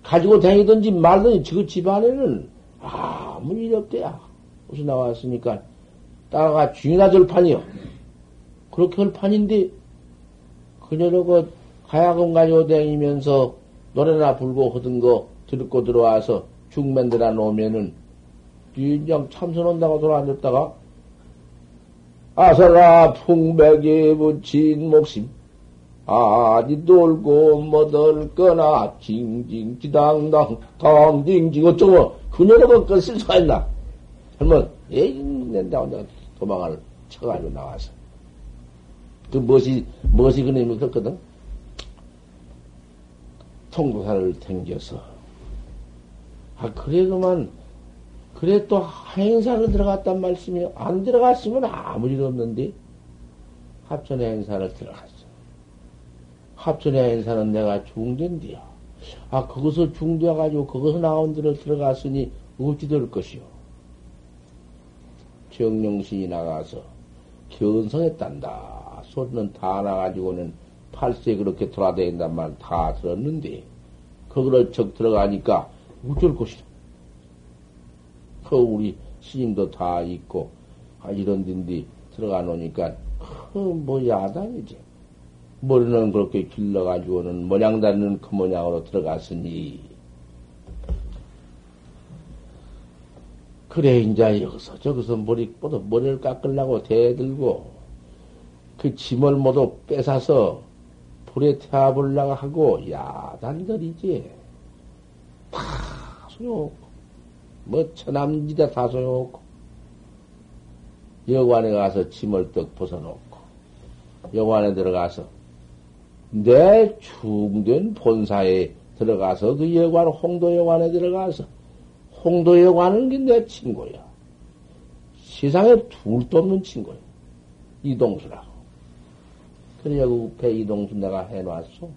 가지고 다니든지 말든지 저 집안에는 아무 일 없대야. 무슨 나왔으니까 따라가 주인아 줄 판이요. 그렇게 할 판인데 그녀는 그 가야금 가지고 다니면서 노래나 불고 하던 거 듣고 들어와서 죽맨들아 놓으면은 그냥 참선한다고 돌아앉았다가 아서라 풍백에 붙인 목심 아니 돌고 못을 거나 징징지당당 당징징 어쩌고 그녀는 그쓸 수가 있나? 그러면 에이 낸다 혼자 도망을 쳐가지고 나와서. 그 무엇이 무엇이 그놈이 그렇거든? 통도사를 댕겨서. 아 그래 그만 그래 또 행사를 들어갔단 말씀이요. 안 들어갔으면 아무 일 없는데 합천의 행사를 들어갔어. 합천의 행사는 내가 중대인데요. 아 거기서 중대해 가지고 거기서 나온 데를 들어갔으니 어찌 될 것이요. 정령신이 나가서 견성했단다. 소리는 다 나가지고는 팔세 그렇게 돌아다닌단 말다 들었는데, 거기를 적 들어가니까 어쩔 것이다. 그 우리 스님도 다 있고, 아, 이런 데인데 들어가 놓으니까, 그, 뭐, 야단이지. 머리는 그렇게 길러가지고는 모양 닿는 그 모양으로 들어갔으니, 그래, 이제 여기서 저기서 머리, 뻗어 머리를 깎으려고 대들고, 그 짐을 모두 뺏어서 불에 태워보려고 하고, 야단들이지. 다 소용없고, 뭐, 처남지다 다 소용없고, 여관에 가서 짐을 떡 벗어놓고, 여관에 들어가서, 내 중된 본사에 들어가서 그 여관, 홍도 여관에 들어가서, 홍도 여관은 내 친구야. 세상에 둘도 없는 친구야. 이동수라고. 그래야 그 우패 이동수 내가 해놨어.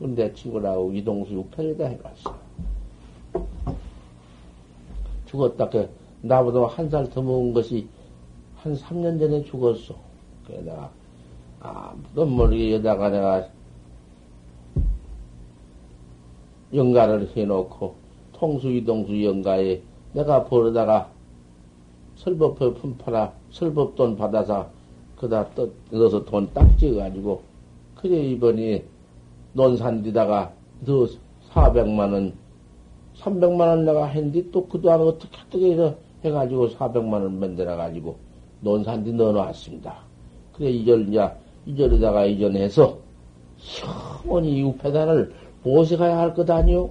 내 친구라고 이동수 우패에다 해놨어. 죽었다. 그, 나보다 한 살 더 먹은 것이 한 3년 전에 죽었어. 그래, 내가 아무도 모르게 여자가 내가 영가를 해놓고 통수 이동수 영가에 내가 벌어다가 설법표 품팔아 설법돈 받아서 그다 또 넣어서 돈 딱 찍어가지고 그래 이번에 논산디다가 너 400만원 300만원 내가 했는데 또 그동안 어떻게 어떻게 해서 해가지고 400만원 만들어가지고 논산디 넣어놨습니다. 그래 이절 이제 이절에다가 이전해서 영원히 이우패단을 보색해야 할 것 아니오?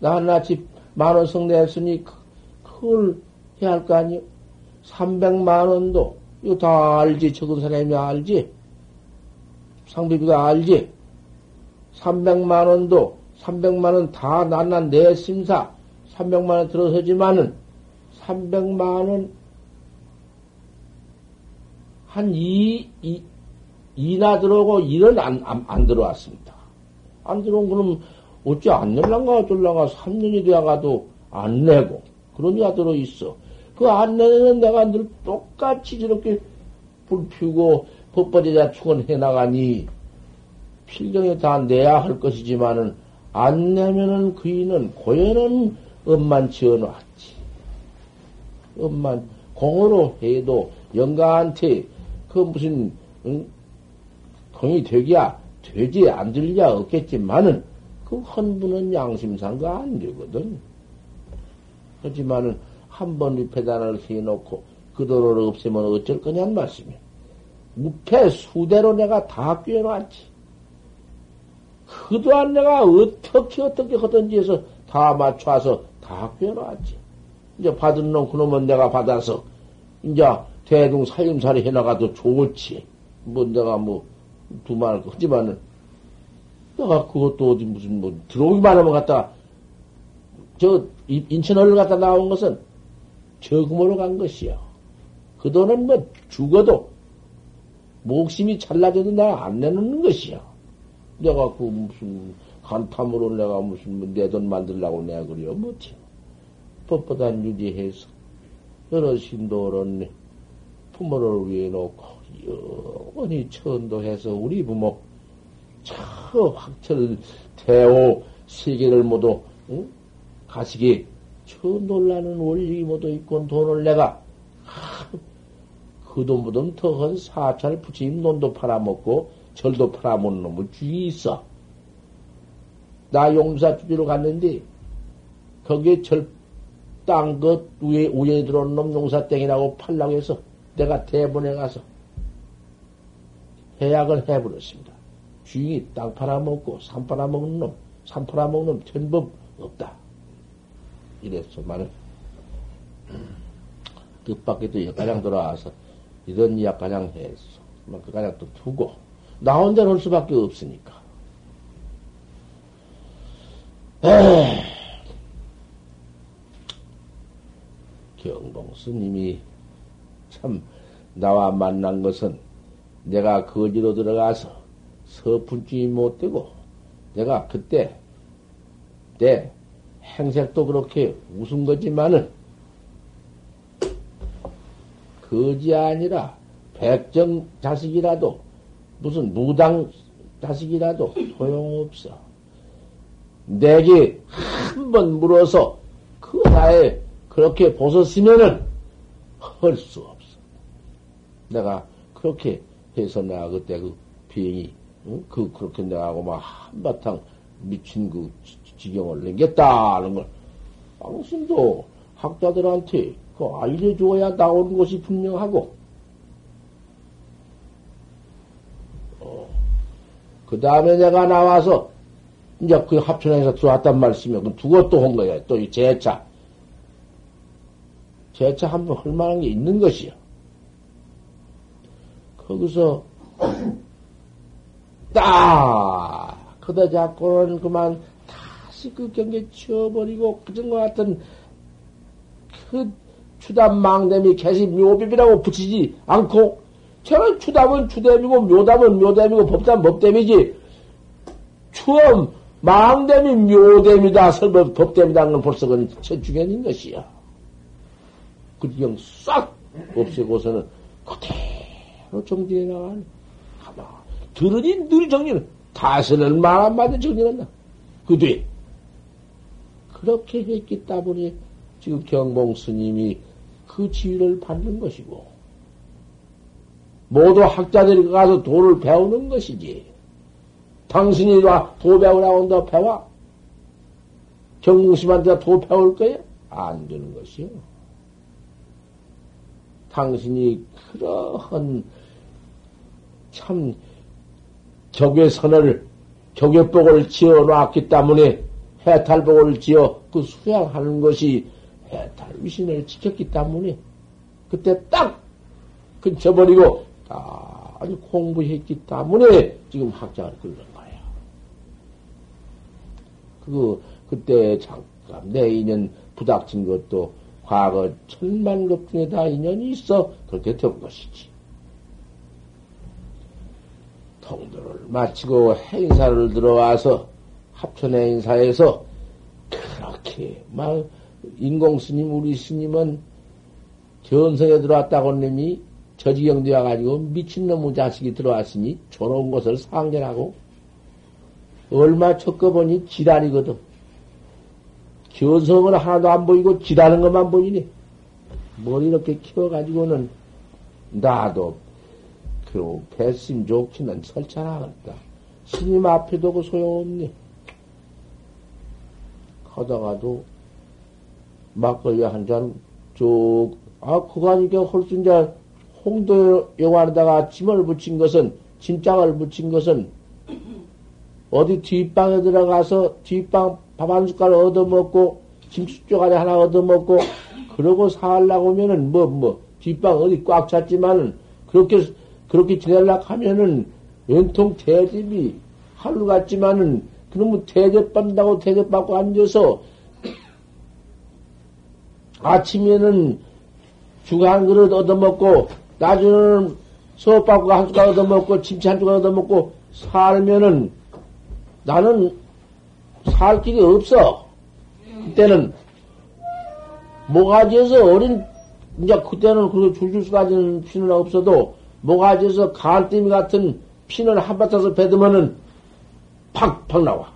나 하나씩 만원 성내했으니 그, 그걸 해야 할 거 아니오? 300만 원도 이거 다 알지 적은 사람이 알지 상비비가 알지 300만 원도 300만 원 다 난난 내 심사. 300만 원 들어서지만은 300만 원 한 2, 2, 2나 들어오고 1은 안, 안, 안 들어왔습니다. 안 들어온 그럼 어찌 안 낼란가? 어쩔란가? 3년이 되어가도 안 내고. 그런 이가 들어있어. 그 안 내는 내가 늘 똑같이 저렇게 불 피우고 법벌이자 축원해 나가니 필경에 다 내야 할 것이지만은 안 내면은 그이는 고연은 엄만 지어놨지. 엄만 공으로 해도 영가한테 그 무슨 응? 공이 되기야 되지 안 들리야 없겠지만은 그 헌부는 양심상가 안 되거든. 하지만은 한 번 위패단을 해놓고 그 도로를 없애면 어쩔 거냔 말씀이야. 무패 수대로 내가 다 꿰어놨지. 그도안 내가 어떻게 어떻게 하든지 해서 다 맞춰서 다 꿰어놨지. 이제 받은 놈 그놈은 내가 받아서 이제 대중 살림살이 해나가도 좋지. 뭐 내가 뭐 두말 하지만은 내가 그것도 어디 무슨 뭐 들어오기만 하면 갖다 저 인천을 갖다 나온 것은 저금으로 간 것이요. 그 돈은 뭐 죽어도 목심이 잘라져도 내가 안 내놓는 것이요. 내가 그 무슨 간탐으로 내가 무슨 뭐 내돈 만들라고 내가 그래요. 못해. 법보다 유지해서 여러 신도를 부모를 위해 놓고 영원히 천도해서 우리 부모 저 확철 대오 세계를 모두 응? 가시기 저 놀라는 원리 모두 있고 돈을 내가 그 돈보다 더한 사찰 부처님 논도 팔아먹고 절도 팔아먹는 놈을 주위 있어. 나 용사 주지로 갔는데 거기에 절땅그 위에 우연히 들어온 놈 용사 땡이라고 팔라고 해서 내가 대본에 가서 해약을 해버렸습니다. 주인이 땅 팔아먹고 산 팔아먹는 놈, 산 팔아먹는 놈 전법 없다. 이랬어만은 뜻밖에도 역가장 돌아와서 이런 약가장 했어. 그 가장 또 두고 나 혼자 올 수밖에 없으니까. 에이, 경봉 스님이 참 나와 만난 것은 내가 거지로 들어가서 서푼쯤이 못 되고 내가 그때 내 행색도 그렇게 웃은 거지만은 거지 아니라 백정 자식이라도 무슨 무당 자식이라도 소용없어. 내게 한 번 물어서 그 나에 그렇게 보셨으면은 할 수 없어. 내가 그렇게 해서 내가 그때 그 비행이 응? 그 그렇게 내가 하고 막 한바탕 미친 그 지경을 남겼다는 걸 당신도 학자들한테 그 알려줘야 나오는 것이 분명하고 그 다음에 내가 나와서 이제 그 합천에서 들어왔단 말씀이야. 그 두고 또한 거야. 또 이 재차. 재차 한번 할 만한 게 있는 것이야. 거기서 딱 그다 잡고는 그만 다시 그 경계 치워버리고 그전 것 같은 그 추담 망됨이 개시 묘비이라고 붙이지 않고 저는 추담은 추담이고 묘담은 묘담이고 법담 법담이지 추엄 망됨이 묘됨이다 설법 법담이라는 건 벌써 그건 천중현인 것이야. 그냥 싹 없애고서는 그대로 정지해 나가는 가마. 들으니 늘 정리는, 다스는 말 한마디 정리한다. 그 뒤에. 그렇게 했기 때문에 지금 경봉 스님이 그 지위를 받는 것이고, 모두 학자들이 가서 도를 배우는 것이지. 당신이 와도 배우라고 한다 배워? 경궁심한테 도 배울 거야? 안 되는 것이요. 당신이 그러한 참 격외선을 격외복을 지어 놨기 때문에 해탈복을 지어 그 수양하는 것이 해탈 위신을 지켰기 때문에 그때 딱 근처버리고 아주 공부했기 때문에 지금 학자를 끌는 거예요. 그 그때 잠깐 내 인연 부닥친 것도 과거 천만 급 중에 다 인연이 있어 그렇게 된 것이지. 통도를 마치고 행사를 들어와서 합천 행사에서 그렇게 막 인공 스님 우리 스님은 견성에 들어왔다고 놈이 저지경 되어가지고 미친놈의 자식이 들어왔으니 저런 것을 상견하고 얼마 쳤거보니 지단이거든. 견성은 하나도 안 보이고 지다는 것만 보이니 머리 이렇게 키워가지고는 나도 그 배심 좋기는 설찬하겠다. 스님 앞에 두고 소용없니? 하다가도 막걸리 한 잔 쭉, 아, 그거 아니까 홀수 이제 홍도 영화에다가 짐을 붙인 것은, 짐장을 붙인 것은 어디 뒷방에 들어가서 뒷방 밥 한 숟갈 얻어먹고 김치 쪼가리 하나 얻어먹고 그러고 살라고 하면은 뭐 뭐 뒷방 어디 꽉 찼지만은 그렇게 그렇게 지내려고 하면은 연통 대접이 하루 같지만은 그놈의 대접받는다고 대접받고 앉아서 아침에는 죽한 그릇 얻어먹고 나중에는 수업받고 한 숟갈 얻어먹고 김치 한 숟갈 얻어먹고 살면은 나는 살 길이 없어. 그때는 모가지에서 어린 이제 그때는 그렇게 줄줄 쏟아지는 피는 없어도 모가지에서 갈대미 같은 피는 한바탕에서 뱉으면은 팍팍 나와.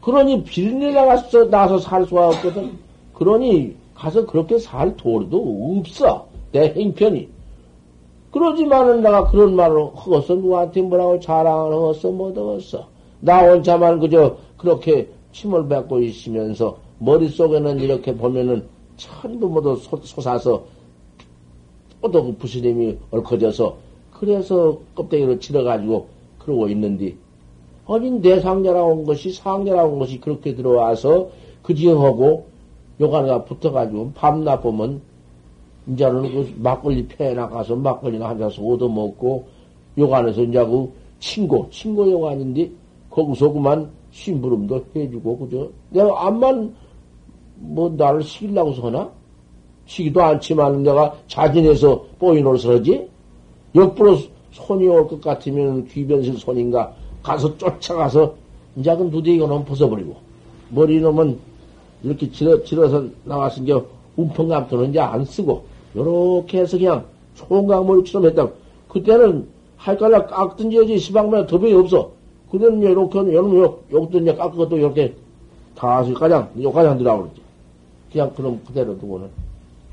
그러니 비린내 나가서 나서 살 수가 없거든. 그러니 가서 그렇게 살 도리도 없어. 내 행편이. 그러지만은 내가 그런 말을 허었어. 누구한테 뭐라고 자랑을 허었어. 못 얻었어. 나 혼자만 그저 그렇게 침을 뱉고 있으면서 머릿속에는 이렇게 보면은 전부 모두 솟아서 또 부스님이 얽혀져서 그래서 껍데기를 치러가지고 그러고 있는데 아니 내상자라고 온 것이 상자라고 온 것이 그렇게 들어와서 그지하고 요가가 붙어가지고 밤낮 보면 이제는 그 막걸리 폐에 나가서 막걸리나 한 잔씩 얻어먹고 요간에서 이제 그 친구 친구 요간인데 거기서 그만 심부름도 해주고, 그죠? 내가 암만, 뭐, 나를 시키려고 서나? 시기도 않지만 내가 자진해서 뽀이노릇을 하지? 옆으로 손이 올 것 같으면 귀변실 손인가 가서 쫓아가서 이제 그 누대기는 벗어버리고 머리 놈은 이렇게 질러, 질어서 나왔으니까 움펑감도는 이제 안 쓰고 요렇게 해서 그냥 총각머리처럼 했다. 그때는 할까라 깎든지 하지 시방면에 더병이 없어. 그는 이렇게 여러분 요 욕도 이제 깎고 또 이렇게 다시 가장 요가장 들어가고 그러지. 그냥 그럼 그대로 두고는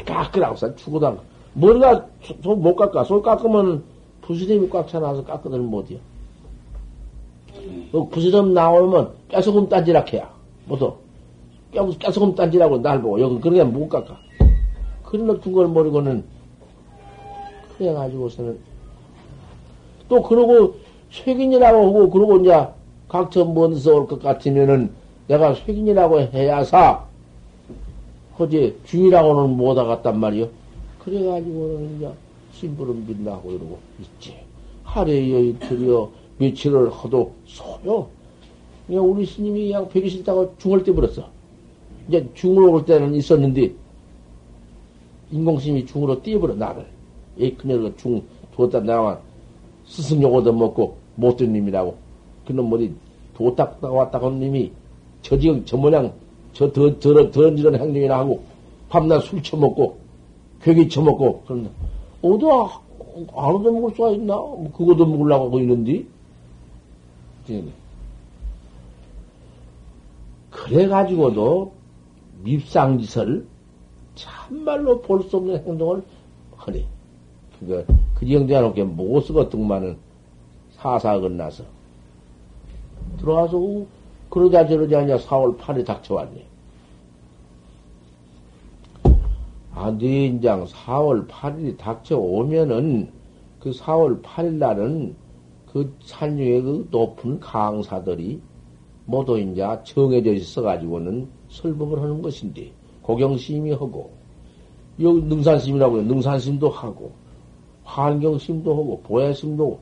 깎으라고 사 죽어당. 머리가 손 못 깎아. 손 깎으면 부스럼이 꽉 차나서 깎거든 못이야. 그 부스럼 나오면 깨소금 딴지락 해야. 뭐도 깨소금 딴지라고 날 보고 여기 그러게 못 깎아. 그런 둔걸 모르고는 그래가지고서는 또 그러고 쇠긴이라고 하고, 그러고 이제 각처 먼서 올 것 같으면은 내가 쇠긴이라고 해야사, 허지 중이라고는 못 하겠단 말이요. 그래가지고는 이제 심부름 빈다고 이러고 있지. 하루에 이틀이여 며칠을 허도 소요. 그냥 우리 스님이 그냥 뵈기 싫다고 중을 떼버렸어. 이제 중으로 올 때는 있었는데, 인공스님이 중으로 떼버려, 나를. 이 그녀가 중 두었다 나와 스승용 얻어먹고, 못된 님이라고. 그놈 어디 도딱 왔다고 한 님이 저 지금 저 모양 저 더, 더, 더러지런 행동이나 하고 밤낮 술 처먹고 괴기 처먹고 그런다. 어디 안 얻어먹을 수가 있나? 뭐 그것도 먹으려고 하고 있는데. 그래가지고도 밉상짓을 참말로 볼 수 없는 행동을 하니. 그거, 그 정도 해놓게 못 쓰거든만은 사사 건 나서. 들어와서 그러자 저러자 하냐 4월 8일 닥쳐왔니. 아, 네 인장 4월 8일이 닥쳐오면은 그 4월 8일 날은 그 산중에 그 높은 강사들이 모두 이제 정해져 있어가지고는 설법을 하는 것인데, 고경심이 하고, 여기 능산심이라고 해요. 능산심도 하고, 환경심도 하고, 보혜심도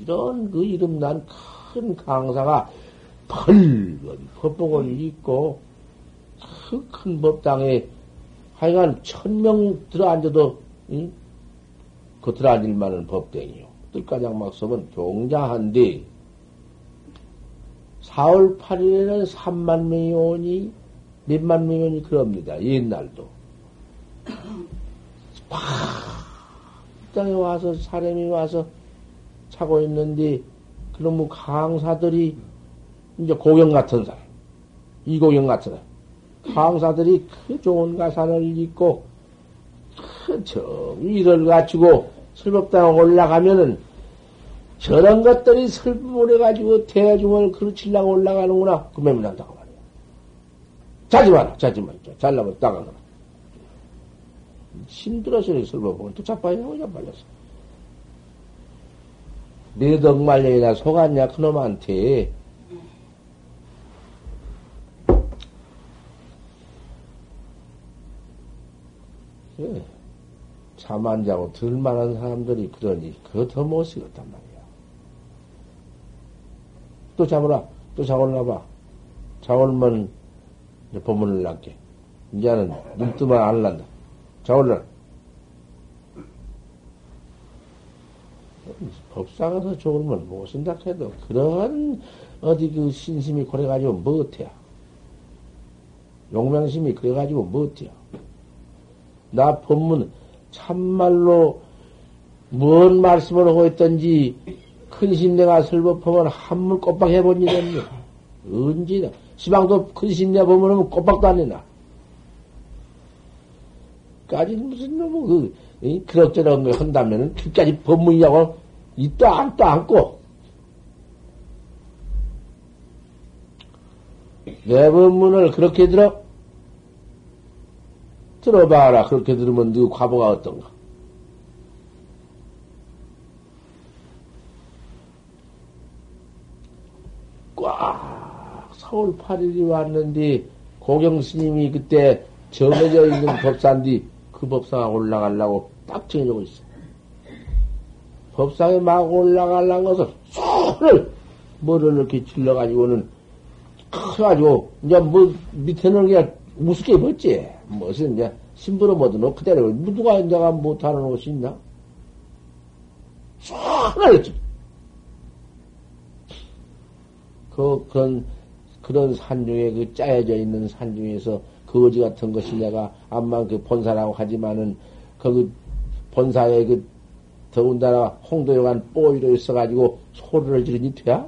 이런 그 이름 난 큰 강사가 펄건 법복을 입고, 그 큰 법당에 하여간 천명 들어앉아도, 응? 그 들어앉을 만한 법당이요. 뜰가장 막서면 종자한데, 4월 8일에는 3만 명이 오니, 명이 오니 그럽니다. 옛날도. 팍! 땅에 와서, 사람이 와서 차고 있는데, 그럼 뭐 강사들이, 이제 고경 같은 사람, 이고경 같은 사람, 강사들이 그 좋은 가산을 입고, 그 정의를 갖추고, 설법당 올라가면은, 저런 것들이 설법을 해가지고 대중을 그르치려고 올라가는구나. 그 맴을 난다고 말이야. 자지 마라, 자지 마라. 잘나면 따가거라. 힘들어서 설법을 또 자빠야 하고 자빨렸어. 내 덕말령이나 속았냐, 그놈한테. 예. 잠안 자고 들만한 사람들이 그러니 그거 더 못쓰겠단 말이야. 또 잡으라. 또 잡을라 봐. 잡으면 이제 법문을 낫게. 이제는 눈 뜨면 안 난다. 잡을라. 법상에서 좋으면 못 쓴다 해도 그런 어디 그 신심이 그래가지고 못해야. 용맹심이 그래가지고 못해야. 나 법문 참말로 뭔 말씀을 하고 있던지 큰 신내가 설법하면 한물 꼬박 해본 일이 없네. 언제나. 시방도 큰 신내 보면 꼬박도 안 해나. 까지 무슨 놈의 그, 이, 그럭저럭 거 한다면은 그까지 법문이냐고 이또 안또 안고. 내 법문을 그렇게 들어? 들어봐라. 그렇게 들으면 너 과보가 어떤가? 꽉 4월 8일이 왔는데 고경 스님이 그때 정해져 있는 <laughs> 법사인데 그 법상에 올라가려고 딱 정해지고 있어. 법상에 막 올라가려는 것을 손을 뭐를 이렇게 질러가지고는 커가지고 이제 뭐 밑에는 그냥 우습게 입었지. 무슨 이제 신부로 뭐든 놓고 때려. 누가 내가 못하는 옷이 있나? 손을 그, 그런, 그런 산 중에 그 짜여져 있는 산 중에서 거지 같은 것이 내가 암만 그 본사라고 하지만은 그 본사에 그 더군다나 홍도여관 뽀이로 있어가지고 소리를 지르니 돼야?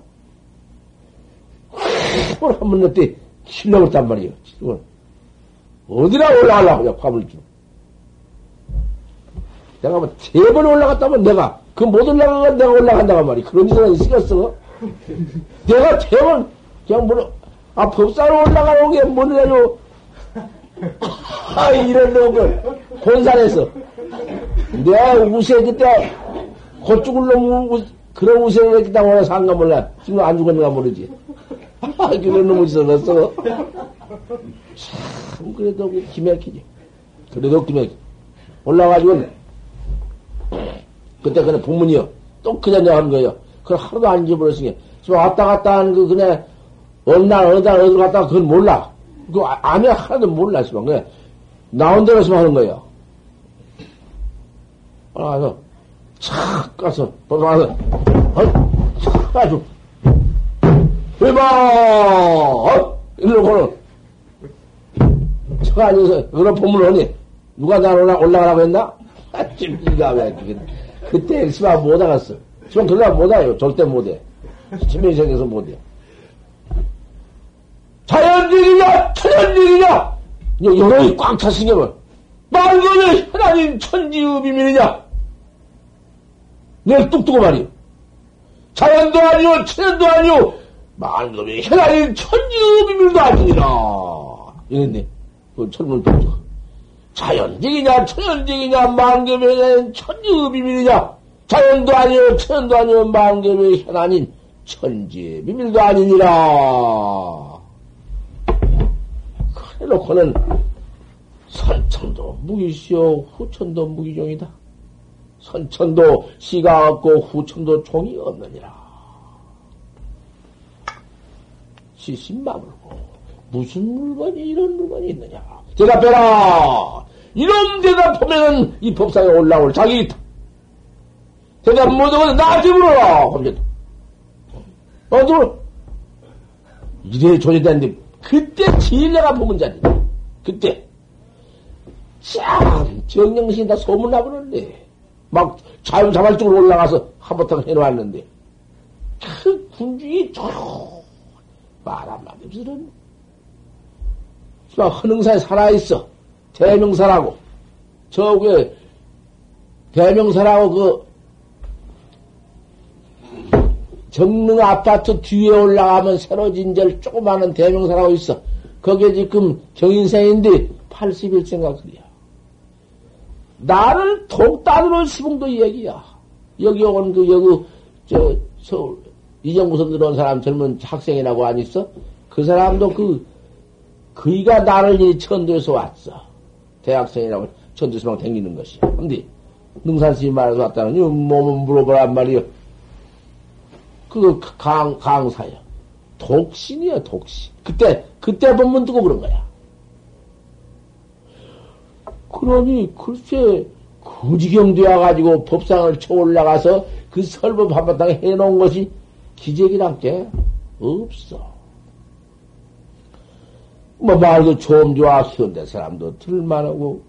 소리 한번 넣때 실려버렸단 말이에요. 어디나 올라가려고 화물 좀. 내가 뭐세번 올라갔다면 내가 그 못 올라가건 내가 올라간다고 말이 그런 일은 있었어. 내가 태원, 그냥 뭐, 아, 법사로 올라가는 게 뭐냐요? 아, 이런 놈을, 본산에서. 내가 우세 그때, 곧 죽을 놈, 그런 우세를 했다 오나 산가 몰라. 지금 안 죽었는가 모르지. 아, 그런 놈이 있었어. 참, 그래도 기맥히지. 그래도 기맥히. 올라가지고, 그때 그냥 부문이요. 또 그냥 하는 거예요. 그걸 하루도 안 잊어버렸으니, 왔다 갔다 하는 그, 그네, 어느 날, 어느 날, 어디로 갔다가 그건 몰라. 그, 아니, 하나도 몰라, 시방. 그냥, 나온 대로서 하는 거예요. 가서, 착 가서, 돌아가서, 어, 착 가지고, 회마! 어? 이러고는, 쳐 앉아서, 그런 법문을 하니, 누가 나 올라, 올라가라고 했나? 아, 찜기가 왜, 그때 시방 못 알았어. 시방 그러다 못 와요. 절대 못 해. 지면생에서 못 해. 자연적이냐, 천연적이냐, 여론이 꽉 찼으면, 말거는 하나님 천지의 비밀이냐? 내가 뚝뚝고 말이요. 자연도 아니요, 천연도 아니요, 만금의 하나님 천지의 비밀도 아니니라. 이랬네. 그 철문 뚝뚝. 자연적이냐, 천연적이냐, 만금의 천지의 비밀이냐? 자연도 아니요, 천연도 아니요, 만금의 하나님 천지의 비밀도 아니니라. 해놓고는 선천도 무기시오 후천도 무기종이다. 선천도 씨가 없고 후천도 종이 없느니라. 시신마물고 무슨 물건이 이런 물건이 있느냐. 대답해라. 이런 대답하면은 이 법상에 올라올 자기. 대답 못하면 나한테 물어라. 하면 어, 이래 조제되는데 그때 제일 내가 보면 자리. 그때. 참, 정영신 다 소문나버렸는데. 막 자유자발적으로 올라가서 한바탕 해놓았는데. 그 군중이 말 한마디 없으는 헌흥사에 살아있어. 대명사라고. 저게 대명사라고 그 정릉 아파트 뒤에 올라가면 새로 진절 조그마한 대명사라고 있어. 거기에 지금 경인생인데 81세인가 그래야. 나를 독단으로 시봉도 얘기야. 여기 온 그, 여기, 저, 서울, 이정부서 들어온 사람 젊은 학생이라고 안 있어? 그 사람도 그, 그이가 나를 이 천도에서 왔어. 대학생이라고 천도에서 막 댕기는 것이야. 근데, 능산스님 말해서 왔다는, 이 몸은 물어보란 말이요. 그 강, 강사야. 독신이야, 독신. 그때, 그때 본문 두고 그런 거야. 그러니, 글쎄, 그지경 되어가지고 법상을 쳐 올라가서 그 설법 한바탕 해놓은 것이 기적이란 게 없어. 뭐 말도 좀 좋아, 현대 사람도 들을만하고,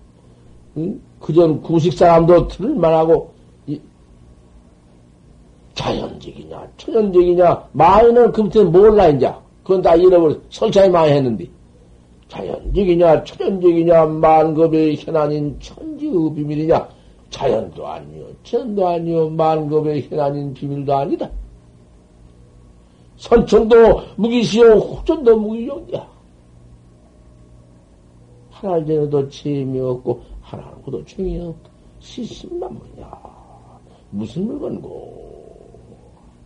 응? 그전 구식 사람도 들을만하고, 자연적이냐, 천연적이냐, 마이는 그때 몰라, 이제. 그건 다 잃어버려. 설차이 많이 했는데. 자연적이냐, 천연적이냐, 만급의 현안인 천지의 비밀이냐, 자연도 아니요, 천도 아니요, 만급의 현안인 비밀도 아니다. 선천도 무기시요, 후천도 무기용이야. 하나를 전에도 재미없고, 하나는 고도 중이 없고, 시신만물이야. 무슨 물건고.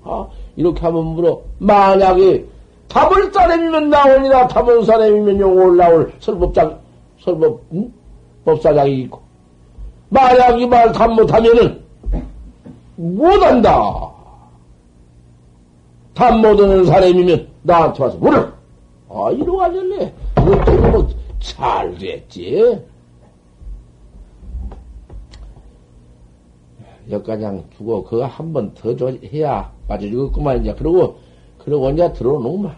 아, 이렇게 하면 물어. 만약에 답을 사람이면 나오니라 답을 사람이면 용 올라올 설법장, 설법, 응? 법사장이 있고. 만약 이 말 답 못하면은 못한다. 답 못하는 사람이면 나한테 와서 물어. 아, 이러고 하길래. 이것도 뭐잘 됐지. 역가장 두고 그거 한 번 더 해야 빠져 죽었구만, 이제. 그러고, 그러고 이제 들어오는구만.